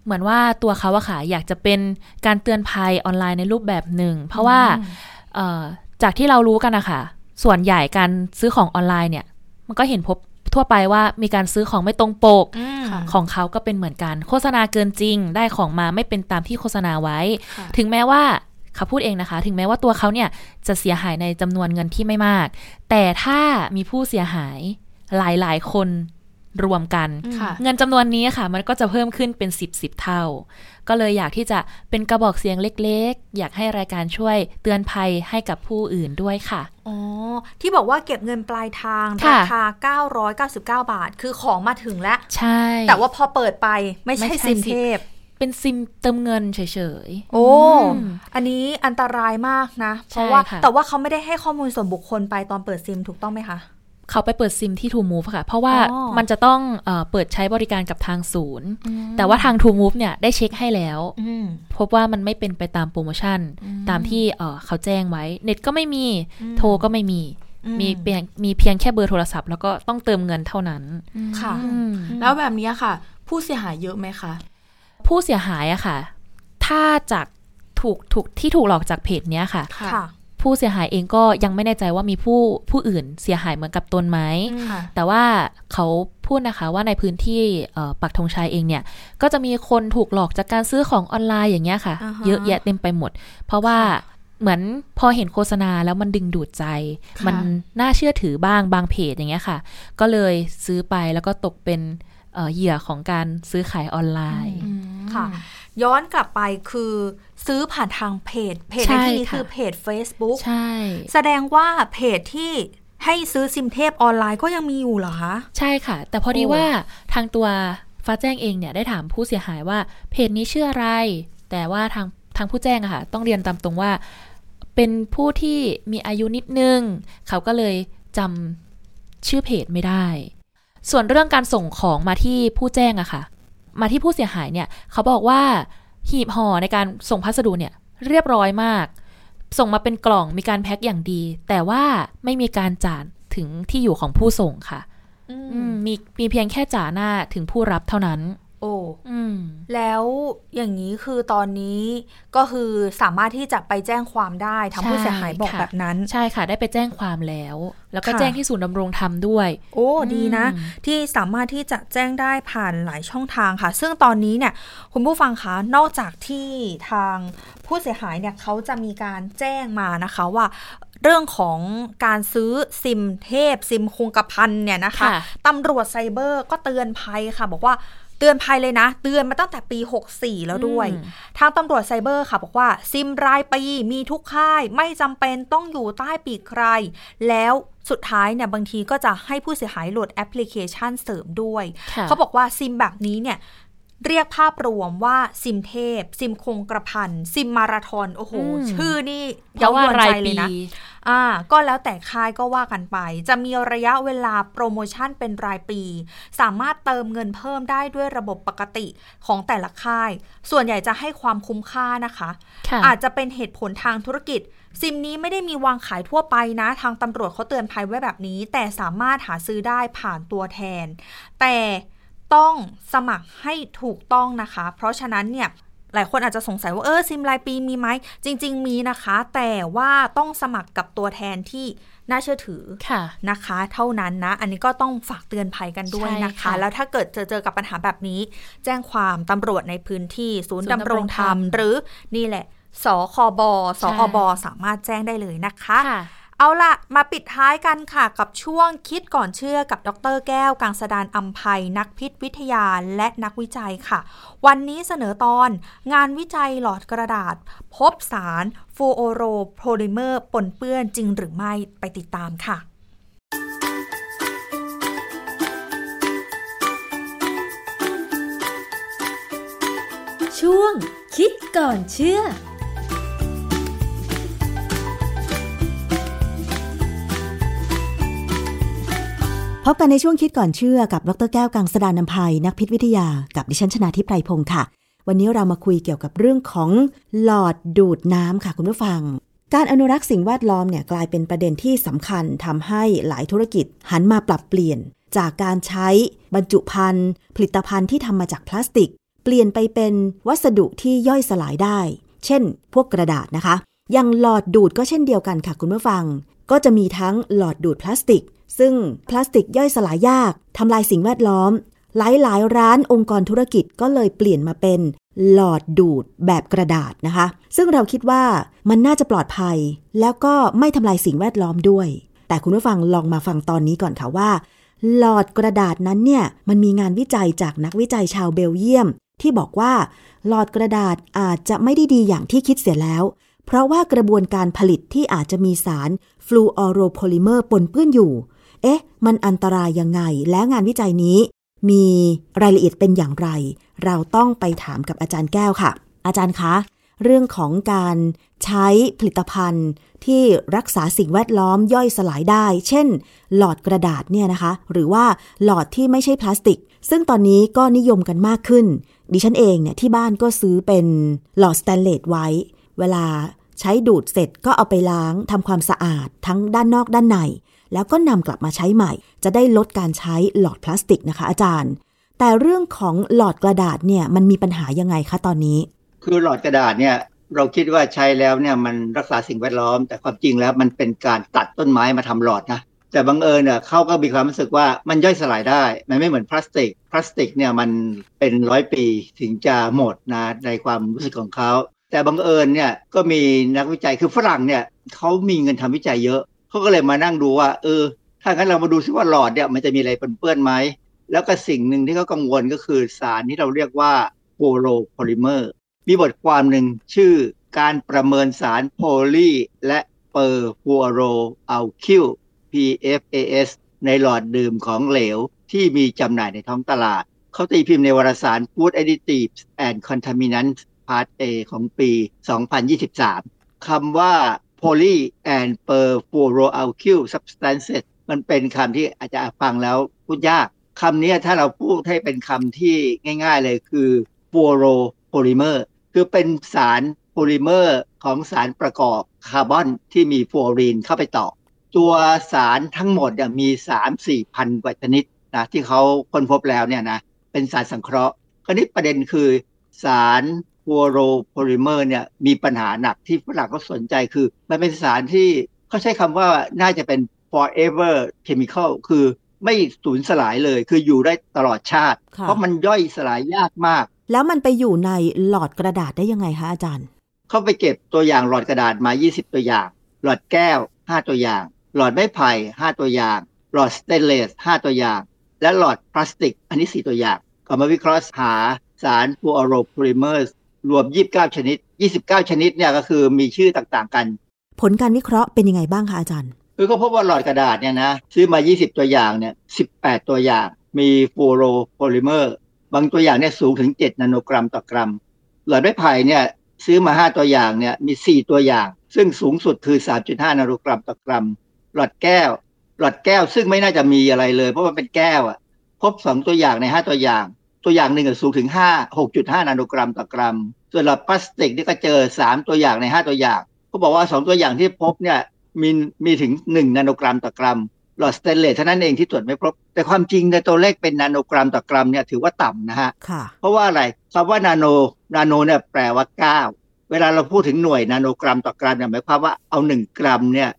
เหมือนว่าตัวเขาอะค่ะอยากจะเป็นการเตือนภัยออนไลน์ในรูปแบบหนึ่ง เพราะว่าจากที่เรารู้กันนะคะส่วนใหญ่การซื้อของออนไลน์เนี่ย มันก็เห็นพบทั่วไปว่ามีการซื้อของไม่ตรงปกของเขาก็เป็นเหมือนกัน โฆษณาเกินจริง ได้ของมาไม่เป็นตามที่โฆษณาไว้ ถึงแม้ว่าเขาพูดเองนะคะ ถึงแม้ว่าตัวเขาเนี่ยจะเสียหายในจำนวนเงินที่ไม่มาก แต่ถ้ามีผู้เสียหายหลายๆ คน รวมกัน เงินจำนวนนี้ค่ะ มันก็จะเพิ่มขึ้นเป็นสิบสิบเท่า ก็เลยอยากที่จะเป็นกระบอกเสียงเล็กๆ อยากให้รายการช่วยเตือนภัยให้กับผู้อื่นด้วยค่ะอ๋อที่บอกว่าเก็บเงินปลายทางราคา 999 บาท คือของมาถึงแล้ว ใช่ แต่ว่าพอเปิดไปไม่ใช่ซิมเทพเป็นซิมเติมเงินเฉยๆ โอ้ อันนี้อันตรายมากนะ เพราะว่าแต่ว่าเขาไม่ได้ให้ข้อมูลส่วนบุคคลไปตอนเปิดซิมถูกต้องไหมคะ เขาไปเปิดซิมที่ True Move ค่ะ เพราะว่าอ๋อมันจะต้องเออเปิดใช้บริการกับทางศูนย์ แต่ว่าทาง True Move เนี่ยได้เช็คให้แล้วอืมพบว่ามันไม่เป็นไปตามโปรโมชั่น ตามที่เออเขาแจ้งไว้ เน็ตก็ไม่มีโทรก็ไม่มีอืมมีเพียงมีเพียงแค่เบอร์โทรศัพท์ แล้วก็ต้องเติมเงินเท่านั้นค่ะอืมแล้วแบบนี้ค่ะ ผู้เสียหายเยอะไหมคะ ผู้เสียหายอะค่ะ ถ้าจากถูกถูกที่ถูกหลอกจากเพจเนี้ยค่ะค่ะ ผู้เสียหายเองก็ยังไม่แน่ใจว่ามีผู้ผู้อื่นเสียหายเหมือนกับตนไหมค่ะแต่ว่าเขาพูดนะคะว่าในพื้นที่เอ่อปักธงชัยเองเนี่ย ก็จะมีคนถูกหลอกจากการซื้อของออนไลน์อย่างเงี้ยค่ะอ่าฮะเยอะแยะเต็มไปหมด เพราะว่าเหมือนพอเห็นโฆษณาแล้วมันดึงดูดใจค่ะมันน่าเชื่อถือบ้างบางเพจอย่างเงี้ยค่ะ ก็เลยซื้อไปแล้วก็ตกเป็นเอ่อเหยื่อของการซื้อขายออนไลน์ค่ะ ย้อนกลับไปคือซื้อผ่านทางเพจ เพจใช่ในที่นี้ค่ะคือเพจ Facebook ใช่ แสดงว่าเพจที่ให้ซื้อซิมเทพออนไลน์ก็ยังมีอยู่เหรอคะ ใช่ค่ะ แต่พอดีโอ้ว่าทางตัวฟ้าแจ้งเองเนี่ยได้ถามผู้เสียหายว่าเพจนี้ชื่ออะไร แต่ว่าทางทางผู้แจ้งอะค่ะ ต้องเรียนตามตรงว่า เป็นผู้ที่มีอายุนิดนึง เขาก็เลยจำชื่อเพจไม่ได้ ส่วนเรื่องการส่งของมาที่ผู้แจ้งอะค่ะ มาที่ผู้เสียหายเนี่ยเขาบอกว่าหีบห่อในการส่งพัสดุเนี่ยเรียบร้อยมาก ส่งมาเป็นกล่องมีการแพ็คอย่างดี แต่ว่าไม่มีการจ่าถึงที่อยู่ของผู้ส่งค่ะอืมมีมีเพียงแค่จ่าหน้าถึงผู้รับเท่านั้น โอ้อืมแล้วอย่างนี้คือตอนนี้ก็คือสามารถที่จะไปแจ้งความได้ทางผู้เสียหายบอกใช่ค่ะแบบนั้น ใช่ค่ะ ได้ไปแจ้งความแล้ว แล้วก็ค่ะแจ้งที่ศูนย์ดำรงธรรมด้วย โอ้ดีนะอืมที่สามารถที่จะแจ้งได้ผ่านหลายช่องทางค่ะ ซึ่งตอนนี้เนี่ยคุณผู้ฟังคะนอกจากที่ทางผู้เสียหายเนี่ยเขาจะมีการแจ้งมานะคะว่าเรื่องของการซื้อซิมเทพ ซิมคงกระพันเนี่ยนะคะค่ะตำรวจไซเบอร์ก็เตือนภัยค่ะ บอกว่า เตือนภัยเลยนะ เตือนมาตั้งแต่ปี 64 แล้วด้วยอืมทางตำรวจไซเบอร์ค่ะ บอกว่าซิมรายปีมีทุกค่าย ไม่จำเป็นต้องอยู่ใต้ปีกใคร แล้วสุดท้ายเนี่ยบางทีก็จะให้ผู้เสียหายโหลดแอปพลิเคชันเสริมด้วยค่ะเขาบอกว่าซิมแบบนี้เนี่ย เรียกภาพรวมว่าซิมเทพ ซิมคงกระพัน ซิมมาราทอนโอ้โหอืมชื่อนี่เพเย้าราะว่ายวนราใจยเลปียนะอ่าก็แล้วแต่ค่ายก็ว่ากันไป จะมีระยะเวลาโปรโมชั่นเป็นรายปี สามารถเติมเงินเพิ่มได้ด้วยระบบปกติของแต่ละค่าย ส่วนใหญ่จะให้ความคุ้มค่านะคะค่ะอาจจะเป็นเหตุผลทางธุรกิจ ซิมนี้ไม่ได้มีวางขายทั่วไปนะ ทางตำรวจเขาเตือนภัยไว้แบบนี้ แต่สามารถหาซื้อได้ผ่านตัวแทน แต่ ต้องสมัครให้ถูกต้องนะคะ เพราะฉะนั้นเนี่ยหลายคนอาจจะสงสัยว่าเออซิมรายปีมีไหม จริง ๆ มีนะคะ แต่ว่าต้องสมัครกับตัวแทนที่น่าเชื่อถือค่ะนะคะ เท่านั้นนะ อันนี้ก็ต้องฝากเตือนภัยกันด้วยนะใช่คะค่ะแล้วถ้าเกิดเจอเจอกับปัญหาแบบนี้ แจ้งความตำรวจในพื้นที่ศูนย์ศูนย์ดำรงธรรมดำรงธรรม หรือนี่แหละสคบสคบสามารถแจ้งได้เลยนะคะค่ะ เอาละมาปิดท้ายกันค่ะกับช่วงคิดก่อนเชื่อกับดรแก้ว กังสดานอัมภัยนักพิษวิทยาและนักวิจัยค่ะ วันนี้เสนอตอนงานวิจัยหลอดกระดาษ พบสารฟูโอโรโพลิเมอร์ปนเปื้อนจริงหรือไม่ไปติดตามค่ะ ช่วงคิดก่อนเชื่อ พบกันในช่วงคิดก่อนเชื่อกับดรแก้วกังสดานนภัยนักพิษวิทยากับดิฉันชนาทิพไพรพงศ์ค่ะ วันนี้เรามาคุยเกี่ยวกับเรื่องของหลอดดูดน้ำค่ะคุณผู้ฟัง การอนุรักษ์สิ่งแวดล้อมเนี่ยกลายเป็นประเด็นที่สำคัญทำให้หลายธุรกิจหันมาปรับเปลี่ยน จากการใช้บรรจุภัณฑ์ผลิตภัณฑ์ที่ทำมาจากพลาสติก เปลี่ยนไปเป็นวัสดุที่ย่อยสลายได้ เช่น พวกกระดาษนะคะอย่างหลอดดูดก็เช่นเดียวกันค่ะคุณผู้ฟัง ก็จะมีทั้งหลอดดูดพลาสติก ซึ่งพลาสติกย่อยสลายยากทำลายสิ่งแวดล้อม หลายหลายร้านองค์กรธุรกิจก็เลยเปลี่ยนมาเป็นหลอดดูดแบบกระดาษนะคะ ซึ่งเราคิดว่ามันน่าจะปลอดภัย แล้วก็ไม่ทำลายสิ่งแวดล้อมด้วย แต่คุณผู้ฟังลองมาฟังตอนนี้ก่อนค่ะว่า หลอดกระดาษนั้นเนี่ยมันมีงานวิจัยจากนักวิจัยชาวเบลเยียม ที่บอกว่าหลอดกระดาษอาจจะไม่ได้ดีอย่างที่คิดเสียแล้ว เพราะว่ากระบวนการผลิตที่อาจจะมีสาร fluoropolymer ปนเปื้อนอยู่ เอ๊ะ มันอันตรายยังไง และงานวิจัยนี้ มีรายละเอียดเป็นอย่างไร เราต้องไปถามกับอาจารย์แก้วค่ะ อาจารย์คะ เรื่องของการใช้ผลิตภัณฑ์ที่รักษาสิ่งแวดล้อมย่อยสลายได้ เช่น หลอดกระดาษเนี่ยนะคะ หรือว่าหลอดที่ไม่ใช่พลาสติก ซึ่งตอนนี้ก็นิยมกันมากขึ้น ดิฉันเองเนี่ยที่บ้านก็ซื้อเป็นหลอดสแตนเลสไว้ เวลาใช้ดูดเสร็จก็เอาไปล้างทำความสะอาดทั้งด้านนอกด้านใน แล้วก็นำกลับมาใช้ใหม่ จะได้ลดการใช้หลอดพลาสติกนะคะ อาจารย์ แต่เรื่องของหลอดกระดาษเนี่ยมันมีปัญหายังไงคะตอนนี้ คือหลอดกระดาษเนี่ยเราคิดว่าใช้แล้วเนี่ยมันรักษาสิ่งแวดล้อม แต่ความจริงแล้วมันเป็นการตัดต้นไม้มาทำหลอดนะแต่บังเอิญเนี่ยเขาก็มีความรู้สึกว่ามันย่อยสลายได้ มันไม่เหมือนพลาสติก พลาสติกเนี่ยมันเป็นร้อยปีถึงจะหมดนะในความรู้สึกของเขาแต่บังเอิญเนี่ยก็มีนักวิจัยคือฝรั่งเนี่ยเขามีเงินทำวิจัยเยอะ เขาก็เลยมานั่งดูว่า เออ ถ้างั้นเรามาดูซิว่าหลอดเนี่ยมันจะมีอะไรเปื้อนไหม แล้วก็สิ่งหนึ่งที่เขากังวลก็คือสารที่เราเรียกว่า fluoropolymer มีบทความหนึ่งชื่อการประเมินสารโพลีและเปอร์ฟูโรอัลคิว PFAS ในหลอดดื่มของเหลวที่มีจำหน่ายในท้องตลาด เขาตีพิมพ์ในวารสาร Food Additives and Contaminants Part A ของปี 2023 คำว่า poly and perfluoroalkyl substances มันเป็นคำที่อาจจะฟังแล้วพูดยากคำนี้ถ้าเราพูดให้เป็นคำที่ง่ายๆเลยคือ fluoropolymer คือเป็นสารโพลิเมอร์ของสารประกอบคาร์บอนที่มีฟลูออรีนเข้าไปต่อ ตัวสารทั้งหมดมี 3-4พันกว่าชนิดนะที่เขาค้นพบแล้วเนี่ยนะเป็นสารสังเคราะห์คราวนี้ประเด็นคือสาร fluoropolymer เนี่ยมีปัญหาหนักที่ฝรั่งก็สนใจคือ มันเป็นสารที่เขาใช้คำว่าน่าจะเป็น forever chemical คือไม่สูญสลายเลย คืออยู่ได้ตลอดชาติ เพราะมันย่อยสลายยากมาก แล้วมันไปอยู่ในหลอดกระดาษได้ยังไงคะอาจารย์ เขาไปเก็บตัวอย่างหลอดกระดาษมา 20 ตัวอย่าง หลอดแก้ว 5 ตัวอย่าง หลอดไม้ไผ่5ตัวอย่าง หลอดสเตนเลส 5 ตัวอย่าง และหลอดพลาสติก อันนี้ 4 ตัวอย่างก็มาวิเคราะห์หาสารฟลูออโรโพลิเมอร์ รวม 29 ชนิด 29 ชนิดเนี่ยก็คือมีชื่อต่างๆกัน ผลการวิเคราะห์เป็นยังไงบ้างคะอาจารย์ คือเขาพบว่าหลอดกระดาษเนี่ยนะซื้อมา 20 ตัวอย่างเนี่ย 18 ตัวอย่าง มีฟลูอโรโพลิเมอร์ บางตัวอย่างเนี่ยสูงถึง 7 นาโนกรัมต่อกรัม หลอดไม้ไผ่เนี่ยซื้อมา 5 ตัวอย่างเนี่ยมี 4 ตัวอย่าง ซึ่งสูงสุดคือ 3.5 นาโนกรัมต่อกรัม หลอดแก้ว หลอดแก้วซึ่งไม่น่าจะมีอะไรเลย เพราะมันเป็นแก้วอะพบ 2 ตัวอย่างใน 5 ตัวอย่าง ตัวอย่างหนึ่งสูงถึง 5 6.5 นาโนกรัมต่อกรัม ส่วนหลอดพลาสติกนี่ก็เจอ 3 ตัวอย่างใน 5 ตัวอย่างเขาบอกว่า 2 ตัวอย่างที่พบเนี่ยมีมีถึง 1 นาโนกรัมต่อกรัม หลอดสเตนเลสเท่านั้นเองที่ตรวจไม่พบ แต่ความจริงในตัวเลขเป็นนาโนกรัมต่อกรัมเนี่ยถือว่าต่ำนะฮะค่ะเพราะว่าอะไรคำว่านาโนนาโนเนี่ยแปลว่า 9 เวลาเราพูดถึงหน่วยนาโนกรัมต่อกรัมเนี่ยหมายความว่าเอา 1 กรัมเนี่ย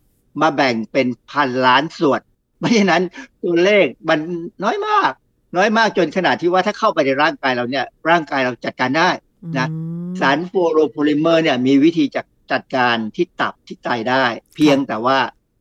มาแบ่งเป็นพันล้านส่วนเพราะฉะนั้นตัวเลขมันน้อยมาก น้อยมากจนขนาดที่ว่าถ้าเข้าไปในร่างกายเราเนี่ย ร่างกายเราจัดการได้นะอืมสารฟลูอโรโพลิเมอร์เนี่ยมีวิธีจัดจัดการที่ตับที่ไตได้ เพียงแต่ว่า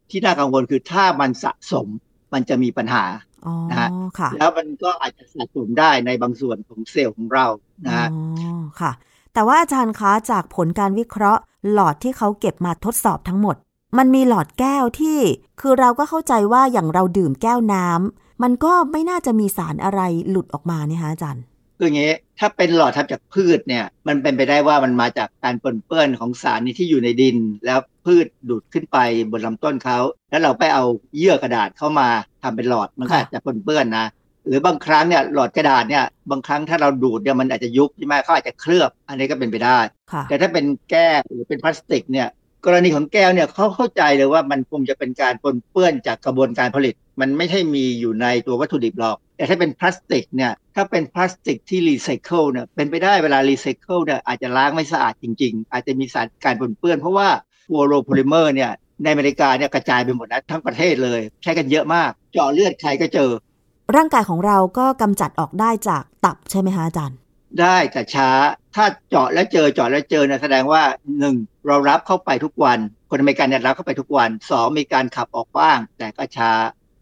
ที่น่ากังวลคือถ้ามันสะสมมันจะมีปัญหาอ๋อนะฮะค่ะแล้วมันก็อาจจะสะสมได้ในบางส่วนของเซลล์ของเรานะฮะอ๋อค่ะ แต่ว่าอาจารย์คะจากผลการวิเคราะห์ หลอดที่เขาเก็บมาทดสอบทั้งหมด มันมีหลอดแก้วที่ คือเราก็เข้าใจว่าอย่างเราดื่มแก้วน้ำ มันก็ไม่น่าจะมีสารอะไรหลุดออกมาเนี่ยคะอาจารย์คืออย่างนี้ถ้าเป็นหลอดทำจากพืชเนี่ย มันเป็นไปได้ว่ามันมาจากการปนเปื้อนของสารนี้ที่อยู่ในดิน แล้วพืชดูดขึ้นไปบนลำต้นเขาแล้วเราไปเอาเยื่อกระดาษเข้ามาทำเป็นหลอดมันก็ค่ะอาจจะปนเปื้อนนะหรือบางครั้งเนี่ยหลอดกระดาษเนี่ยบางครั้งถ้าเราดูดเนี่ยมันอาจจะยุบใช่ไหมเขาอาจจะเคลือบ อันนี้ก็เป็นไปได้ค่ะแต่ถ้าเป็นแก้วหรือเป็นพลาสติกเนี่ย กรณีของแก้วเนี่ยเขาเข้าใจเลยว่ามันคงจะเป็นการปนเปื้อนจากกระบวนการผลิต มันไม่ใช่มีอยู่ในตัววัตถุดิบหรอก แต่ถ้าเป็นพลาสติกเนี่ยถ้าเป็นพลาสติกที่รีไซเคิลเนี่ยเป็นไปได้เวลารีไซเคิลเนี่ยอาจจะล้างไม่สะอาดจริง ๆ อาจจะมีสารการปนเปื้อนเพราะว่า fluoropolymer เนี่ยในอเมริกาเนี่ยกระจายไปหมดนะทั้งประเทศเลย ใช้กันเยอะมาก เจาะเลือดใครก็เจอ ร่างกายของเราก็กำจัดออกได้จากตับใช่ไหมคะอาจารย์ ได้แต่ช้า ถ้าเจาะแล้วเจอเจาะแล้วเจอเนี่ยแสดงว่าหนึ่งเรารับเข้าไปทุกวัน คนอเมริกันเนี่ยรับเข้าไปทุกวันสองมีการขับออกบ้าง แต่ก็ช้า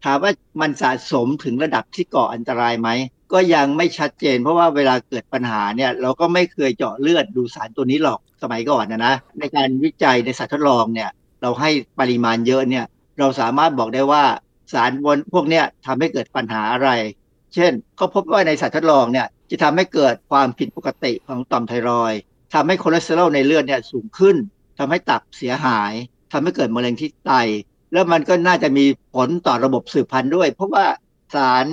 ถามว่ามันสะสมถึงระดับที่ก่ออันตรายไหมก็ยังไม่ชัดเจน เพราะว่าเวลาเกิดปัญหาเนี่ยเราก็ไม่เคยเจาะเลือดดูสารตัวนี้หรอกสมัยก่อนนะนะในการวิจัยในสัตว์ทดลองเนี่ยเราให้ปริมาณเยอะเนี่ยเราสามารถบอกได้ว่าสารวนพวกเนี้ยทำให้เกิดปัญหาอะไร เช่นเขาพบว่าในสัตว์ทดลองเนี่ย จะทำให้เกิดความผิดปกติของต่อมไทรอยด์ทำให้คอเลสเตอรอลในเลือดเนี่ยสูงขึ้นทำให้ตับเสียหายทำให้เกิดมะเร็งที่ไต แล้วมันก็น่าจะมีผลต่อระบบสืบพันธุ์ด้วย เพราะว่าสาร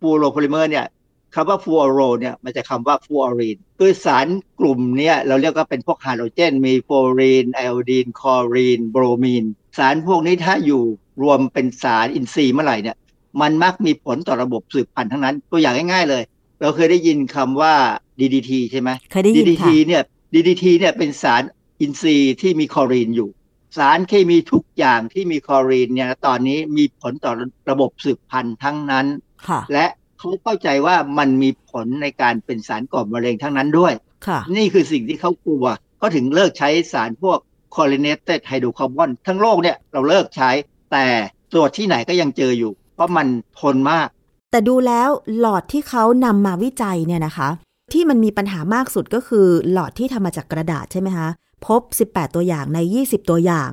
fluoropolymer เนี่ยคำว่า fluoro เนี่ยมันจะคำว่าฟลูออรีนคือสารกลุ่มเนี้ยเราเรียกว่าเป็นพวกฮาโลเจน มีฟลูออรีนไอโอดีนคลอรีนโบรมีน สารพวกนี้ถ้าอยู่รวมเป็นสารอินทรีย์เมื่อไหร่เนี่ยมันมักมีผลต่อระบบสืบพันธุ์ทั้งนั้น ตัวอย่างง่ายๆเลย เราเคยได้ยินคำว่า DDT ใช่ไหมเคยได้ยิน DDT ค่ะเนี่ย DDT เนี่ยเป็นสารอินทรีย์ที่มีคลอรีนอยู่ สารเคมีทุกอย่างที่มีคลอรีนเนี่ยตอนนี้มีผลต่อระบบสืบพันธุ์ทั้งนั้นค่ะและเขาเข้าใจว่ามันมีผลในการเป็นสารก่อมะเร็งทั้งนั้นด้วยค่ะนี่คือสิ่งที่เขากลัวเขาถึงเลิกใช้สารพวก chlorinated hydrocarbon ทั้งโลกเนี่ยเราเลิกใช้แต่ตรวจที่ไหนก็ยังเจออยู่ เพราะมันทนมาก แต่ดูแล้วหลอดที่เขานำมาวิจัยเนี่ยนะคะ ที่มันมีปัญหามากสุดก็คือหลอดที่ทำมาจากกระดาษใช่ไหมคะพบ 18 ตัวอย่างใน 20 ตัวอย่าง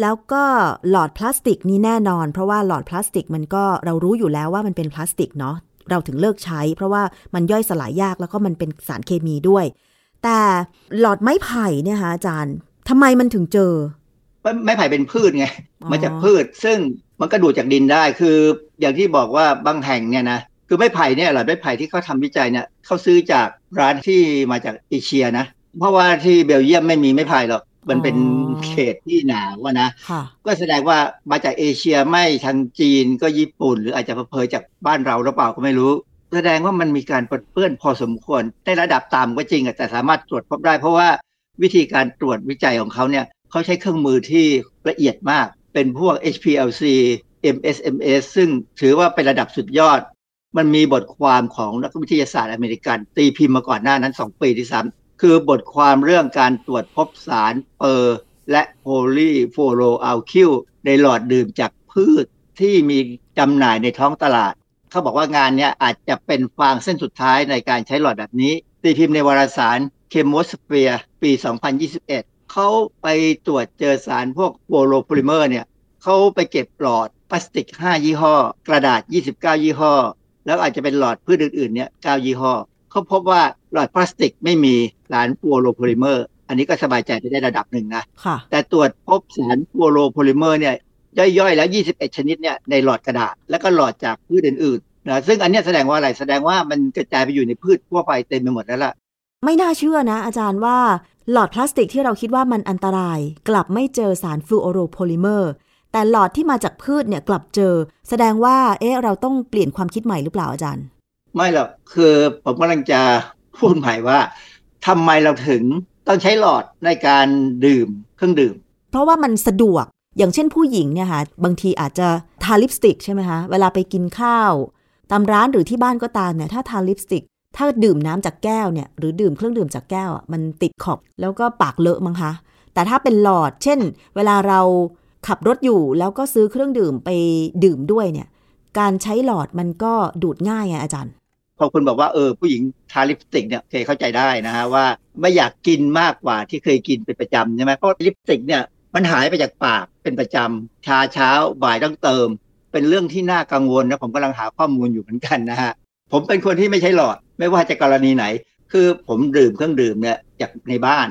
แล้วก็หลอดพลาสติกนี่แน่นอน เพราะว่าหลอดพลาสติกมันก็เรารู้อยู่แล้วว่ามันเป็นพลาสติกเนาะเราถึงเลิกใช้ เพราะว่ามันย่อยสลายยากแล้วก็มันเป็นสารเคมีด้วย แต่หลอดไม้ไผ่เนี่ยคะอาจารย์ทำไมมันถึงเจอ ไม้ไผ่เป็นพืชไงอ๋อมาจากพืชซึ่ง มันก็ดูดจากดินได้คืออย่างที่บอกว่าบางแห่งเนี่ยนะคือไม้ไผ่เนี่ยหลอดไม้ไผ่ที่เขาทำวิจัยเนี่ยเขาซื้อจากร้านที่มาจากเอเชียนะ เพราะว่าที่เบลเยียมไม่มีไม้ไผ่หรอกมันเป็นอ๋อเขตที่หนาวอะนะค่ะก็แสดงว่ามาจากเอเชียไม่ทางจีนก็ญี่ปุ่น หรืออาจจะเพยจากบ้านเราหรือเปล่าก็ไม่รู้ แสดงว่ามันมีการปนเปื้อนพอสมควรในระดับต่ำก็จริงอะแต่สามารถตรวจพบได้ เพราะว่าวิธีการตรวจวิจัยของเขาเนี่ยเขาใช้เครื่องมือที่ละเอียดมาก เป็นพวก HPLC MSMS ซึ่งถือว่าเป็นระดับสุดยอด มันมีบทความของนักวิทยาศาสตร์อเมริกัน ตีพิมพ์มาก่อนหน้านั้น 2 ปีที่ซ้ำคือบทความเรื่องการตรวจพบสาร per และ polyfluoroalkyl ในหลอดดื่มจากพืชที่มีจำหน่ายในท้องตลาด เขาบอกว่างานนี้อาจจะเป็นฟางเส้นสุดท้ายในการใช้หลอดแบบนี้ ตีพิมพ์ในวารสาร Chemosphere ปี 2021 เขาไปตรวจเจอสารพวก fluoropolymer เนี่ยเขาไปเก็บหลอดพลาสติก 5 ยี่ห้อ กระดาษ 29 ยี่ห้อ แล้วอาจจะเป็นหลอดพืชอื่นๆเนี่ย9ยี่ห้อเขาพบว่าหลอดพลาสติกไม่มีสาร fluoropolymer อันนี้ก็สบายใจไปได้ระดับหนึ่งนะค่ะแต่ตรวจพบสาร fluoropolymer เนี่ยย่อยๆแล้ว 21 ชนิดเนี่ยในหลอดกระดาษ แล้วก็หลอดจากพืชอื่นๆนะซึ่งอันเนี้ยแสดงว่าอะไรแสดงว่ามันกระจายไปอยู่ในพืชทั่วไปเต็มไปหมดแล้วล่ะไม่น่าเชื่อนะ อาจารย์ว่า หลอดพลาสติกที่เราคิดว่ามันอันตราย กลับไม่เจอสารฟลูออโรโพลิเมอร์ แต่หลอดที่มาจากพืชเนี่ยกลับเจอ แสดงว่าเอ๊ะเราต้องเปลี่ยนความคิดใหม่หรือเปล่าอาจารย์ ไม่หรอกคือผมกำลังจะพูดใหม่ว่าทำไมเราถึงต้องใช้หลอดในการดื่มเครื่องดื่ม เพราะว่ามันสะดวกอย่างเช่นผู้หญิงเนี่ยค่ะบางทีอาจจะทาลิปสติกใช่ไหมคะเวลาไปกินข้าว ตามร้านหรือที่บ้านก็ตามเนี่ยถ้าทาลิปสติก ถ้าดื่มน้ำจากแก้วเนี่ยหรือดื่มเครื่องดื่มจากแก้วอะมันติดขอบแล้วก็ปากเลอะมั้งคะ แต่ถ้าเป็นหลอด เช่น เวลาเราขับรถอยู่แล้วก็ซื้อเครื่องดื่มไปดื่มด้วยเนี่ย การใช้หลอดมันก็ดูดง่ายไงอาจารย์ พอคุณบอกว่าเออผู้หญิงทาลิปสติกเนี่ยเคเข้าใจได้นะฮะว่าไม่อยากกินมากกว่าที่เคยกินเป็นประจำใช่ไหมเพราะลิปสติกเนี่ยมันหายไปจากปากเป็นประจำชาเช้าบ่ายต้องเติม เป็นเรื่องที่น่ากังวลนะผมกำลังหาข้อมูลอยู่เหมือนกันนะฮะ ผมเป็นคนที่ไม่ใช้หลอด ไม่ว่าจะกรณีไหน คือผมดื่มเครื่องดื่มเนี่ยจากในบ้าน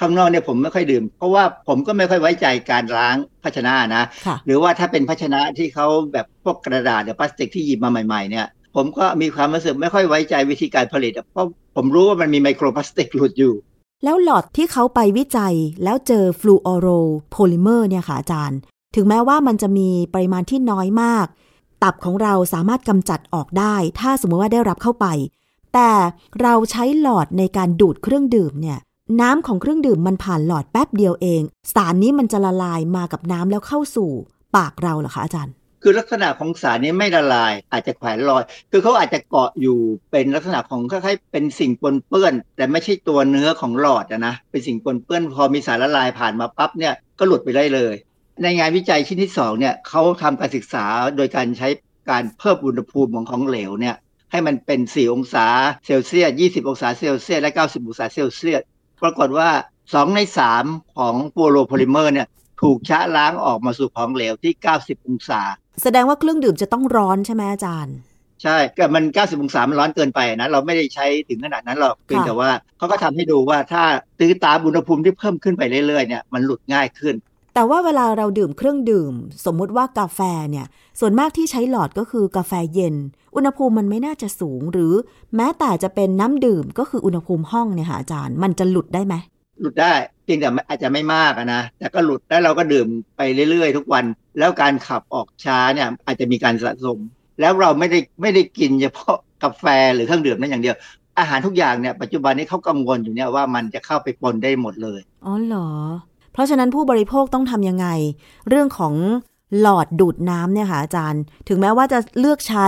ข้างนอกเนี่ยผมไม่ค่อยดื่ม เพราะว่าผมก็ไม่ค่อยไว้ใจการล้างภาชนะนะค่ะหรือว่าถ้าเป็นภาชนะที่เขาแบบพวกกระดาษหรือพลาสติกที่หยิบมาใหม่ๆเนี่ยผมก็มีความรู้สึกไม่ค่อยไว้ใจวิธีการผลิตอะเพราะผมรู้ว่ามันมีไมโครพลาสติกหลุดอยู่ แล้วหลอดที่เขาไปวิจัยแล้วเจอฟลูออโรโพลิเมอร์เนี่ยค่ะอาจารย์ ถึงแม้ว่ามันจะมีปริมาณที่น้อยมาก ตับของเราสามารถกำจัดออกได้ ถ้าสมมติว่าได้รับเข้าไป แต่เราใช้หลอดในการดูดเครื่องดื่มเนี่ยน้ำของเครื่องดื่มมันผ่านหลอดแป๊บเดียวเอง สารนี้มันจะละลายมากับน้ำแล้วเข้าสู่ปากเราเหรอคะอาจารย์ คือลักษณะของสารนี้ไม่ละลาย อาจจะแขวนลอย คือเขาอาจจะเกาะอยู่เป็นลักษณะของคล้ายๆเป็นสิ่งปนเปื้อน แต่ไม่ใช่ตัวเนื้อของหลอดอะนะเป็นสิ่งปนเปื้อนพอมีสารละลายผ่านมาปั๊บเนี่ยก็หลุดไปได้เลย ในงานวิจัยชิ้นที่สองเนี่ยเขาทำการศึกษาโดยการใช้การเพิ่มอุณหภูมิของของเหลวเนี่ยให้มันเป็น 4 องศาเซลเซียส 20 องศาเซลเซียส และ 90 องศาเซลเซียส ปรากฏว่า 2 ใน 3 ของโฟโลโพลิเมอร์เนี่ยถูกชะล้างออกมาสู่ของเหลวที่ 90 องศา แสดงว่าเครื่องดื่มจะต้องร้อนใช่ไหมอาจารย์ ใช่แต่มัน 90 องศา มันร้อนเกินไปนะ เราไม่ได้ใช้ถึงขนาดนั้นหรอก เพียงแต่ว่าเขาก็ทำให้ดูว่าถ้าตื้อตามอุณหภูมิที่เพิ่มขึ้นไปเรื่อยๆเนี่ย มันหลุดง่ายขึ้น แต่ว่าเวลาเราดื่มเครื่องดื่ม สมมุติว่ากาแฟเนี่ย ส่วนมากที่ใช้หลอดก็คือกาแฟเย็น อุณหภูมิมันไม่น่าจะสูง หรือแม้แต่จะเป็นน้ำดื่มก็คืออุณหภูมิห้องเนี่ยค่ะอาจารย์ มันจะหลุดได้ไหมหลุดได้เพียงแต่อาจจะไม่มากนะแต่ก็หลุดแล้วเราก็ดื่มไปเรื่อยๆ ทุกวัน แล้วการขับออกช้าเนี่ยอาจจะมีการสะสม แล้วเราไม่ได้ไม่ได้กินเฉพาะกาแฟหรือเครื่องดื่มนั้นอย่างเดียวอาหารทุกอย่างเนี่ยปัจจุบันนี้เขากังวลอยู่เนี่ยว่ามันจะเข้าไปปนได้หมดเลย อ๋อเหรอ เพราะฉะนั้นผู้บริโภคต้องทำยังไง เรื่องของหลอดดูดน้ำเนี่ยค่ะอาจารย์ ถึงแม้ว่าจะเลือกใช้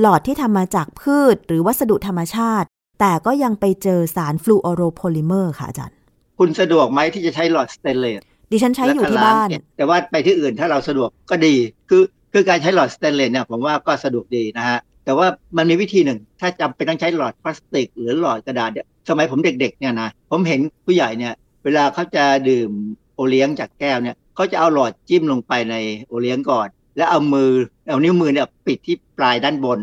หลอดที่ทำมาจากพืช หรือวัสดุธรรมชาติ แต่ก็ยังไปเจอสารฟลูออโรโพลิเมอร์ค่ะอาจารย์ คุณสะดวกไหมที่จะใช้หลอดสเตนเลสดิฉันใช้อยู่ที่บ้าน แต่ว่าไปที่อื่นถ้าเราสะดวกก็ดี คือคือการใช้หลอดสเตนเลสเนี่ยผมว่าก็สะดวกดีนะฮะ แต่ว่ามันมีวิธีหนึ่ง ถ้าจำเป็นต้องใช้หลอดพลาสติก หรือหลอดกระดาษเนี่ยสมัยผมเด็กๆเนี่ยนะ ผมเห็นผู้ใหญ่เนี่ยเวลาเขาจะดื่มโอเลี้ยงจากแก้วเนี่ยเขาจะเอาหลอดจิ้มลงไปในโอเลี้ยงก่อน แล้วเอามือเอานิ้วมือเนี่ยปิดที่ปลายด้านบน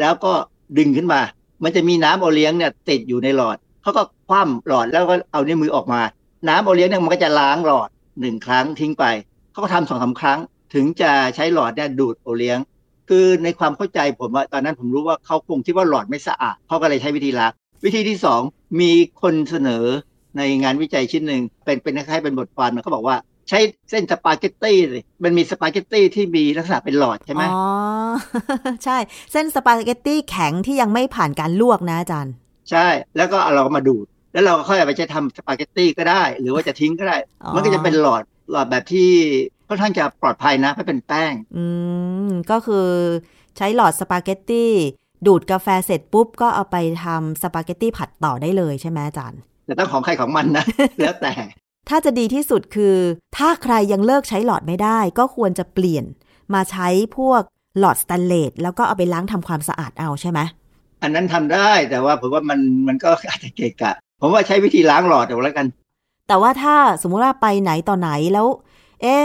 แล้วก็ดึงขึ้นมา มันจะมีน้ำโอเลี้ยงเนี่ยติดอยู่ในหลอดเขาก็คว่ำหลอดแล้วก็เอานิ้วมือออกมา น้ำโอเลี้ยงเนี่ยมันก็จะล้างหลอดหนึ่งครั้งทิ้งไปเขาก็ทำสองสาครั้ง ถึงจะใช้หลอดเนี่ยดูดโอเลี้ยง คือในความเข้าใจผมว่าตอนนั้นผมรู้ว่าเขาคงคิดว่าหลอดไม่สะอาดเขาก็เลยใช้วิธีล้างวิธีที่สองมีคนเสนอ ในงานวิจัยชิ้นหนึ่งเป็นเป็นคล้ายๆเป็นบทความเขาบอกว่าใช้เส้นสปาเกตตี้เลยมันมีสปาเกตตี้ที่มีลักษณะเป็นหลอดใช่ไหมอ๋อ ใช่ เส้นสปาเกตตี้แข็งที่ยังไม่ผ่านการลวกนะอาจารย์ ใช่ แล้วก็เอาเราก็มาดูด แล้วเราก็ค่อยเอาไปใช้ทำสปาเกตตี้ก็ได้ หรือว่าจะทิ้งก็ได้อ๋อมันก็จะเป็นหลอดหลอดแบบที่ค่อนข้างจะปลอดภัยนะไม่เป็นแป้ง อืม ก็คือใช้หลอดสปาเกตตี้ดูดกาแฟเสร็จปุ๊บก็เอาไปทำสปาเกตตี้ผัดต่อได้เลยใช่ไหมอาจารย์ แต่ต้องของใครของมันนะ แล้วแต่ ถ้าจะดีที่สุดคือ ถ้าใครยังเลิกใช้หลอดไม่ได้ ก็ควรจะเปลี่ยนมาใช้พวกหลอดสแตนเลสแล้วก็เอาไปล้างทำความสะอาดเอาใช่ไหมอันนั้นทำได้แต่ว่าผมว่ามันมันก็อาจจะเกะกะ ผมว่าใช้วิธีล้างหลอดเอาแล้วกัน แต่ว่าถ้าสมมุติว่าไปไหนต่อไหนแล้ว เอ๊ะ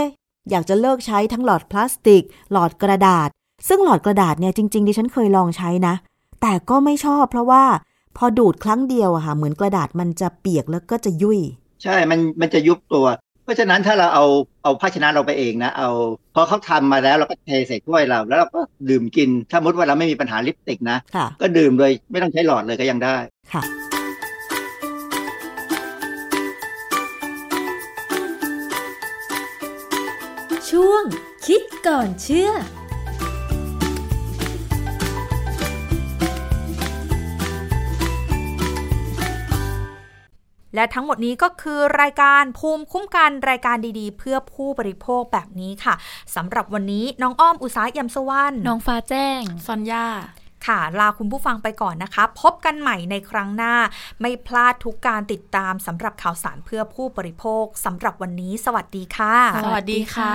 อยากจะเลิกใช้ทั้งหลอดพลาสติก หลอดกระดาษ ซึ่งหลอดกระดาษเนี่ยจริงๆดิฉันเคยลองใช้นะ แต่ก็ไม่ชอบเพราะว่า พอดูดครั้งเดียวอะค่ะเหมือนกระดาษมันจะเปียกแล้วก็จะยุ่ย ใช่ มันมันจะยุบตัว เพราะฉะนั้นถ้าเราเอาเอาภาชนะเราไปเองนะ เอาพอเขาทำมาแล้วเราก็เทใส่ถ้วยเรา แล้วเราก็ดื่มกิน ถ้ามุติว่าเราไม่มีปัญหาลิปสติกนะค่ะก็ดื่มโดยไม่ต้องใช้หลอดเลยก็ยังได้ค่ะช่วงคิดก่อนเชื่อ และทั้งหมดนี้ก็คือรายการภูมิคุ้มกันรายการดีๆ เพื่อผู้บริโภคแบบนี้ค่ะสำหรับวันนี้น้องอ้อมอุตสาหยำสวรรณน้องฟ้าแจ้งซอนยาค่ะ ลาคุณผู้ฟังไปก่อนนะคะ พบกันใหม่ในครั้งหน้า ไม่พลาดทุกการติดตามสำหรับข่าวสารเพื่อผู้บริโภคสำหรับวันนี้ สวัสดีค่ะ สวัสดีค่ะ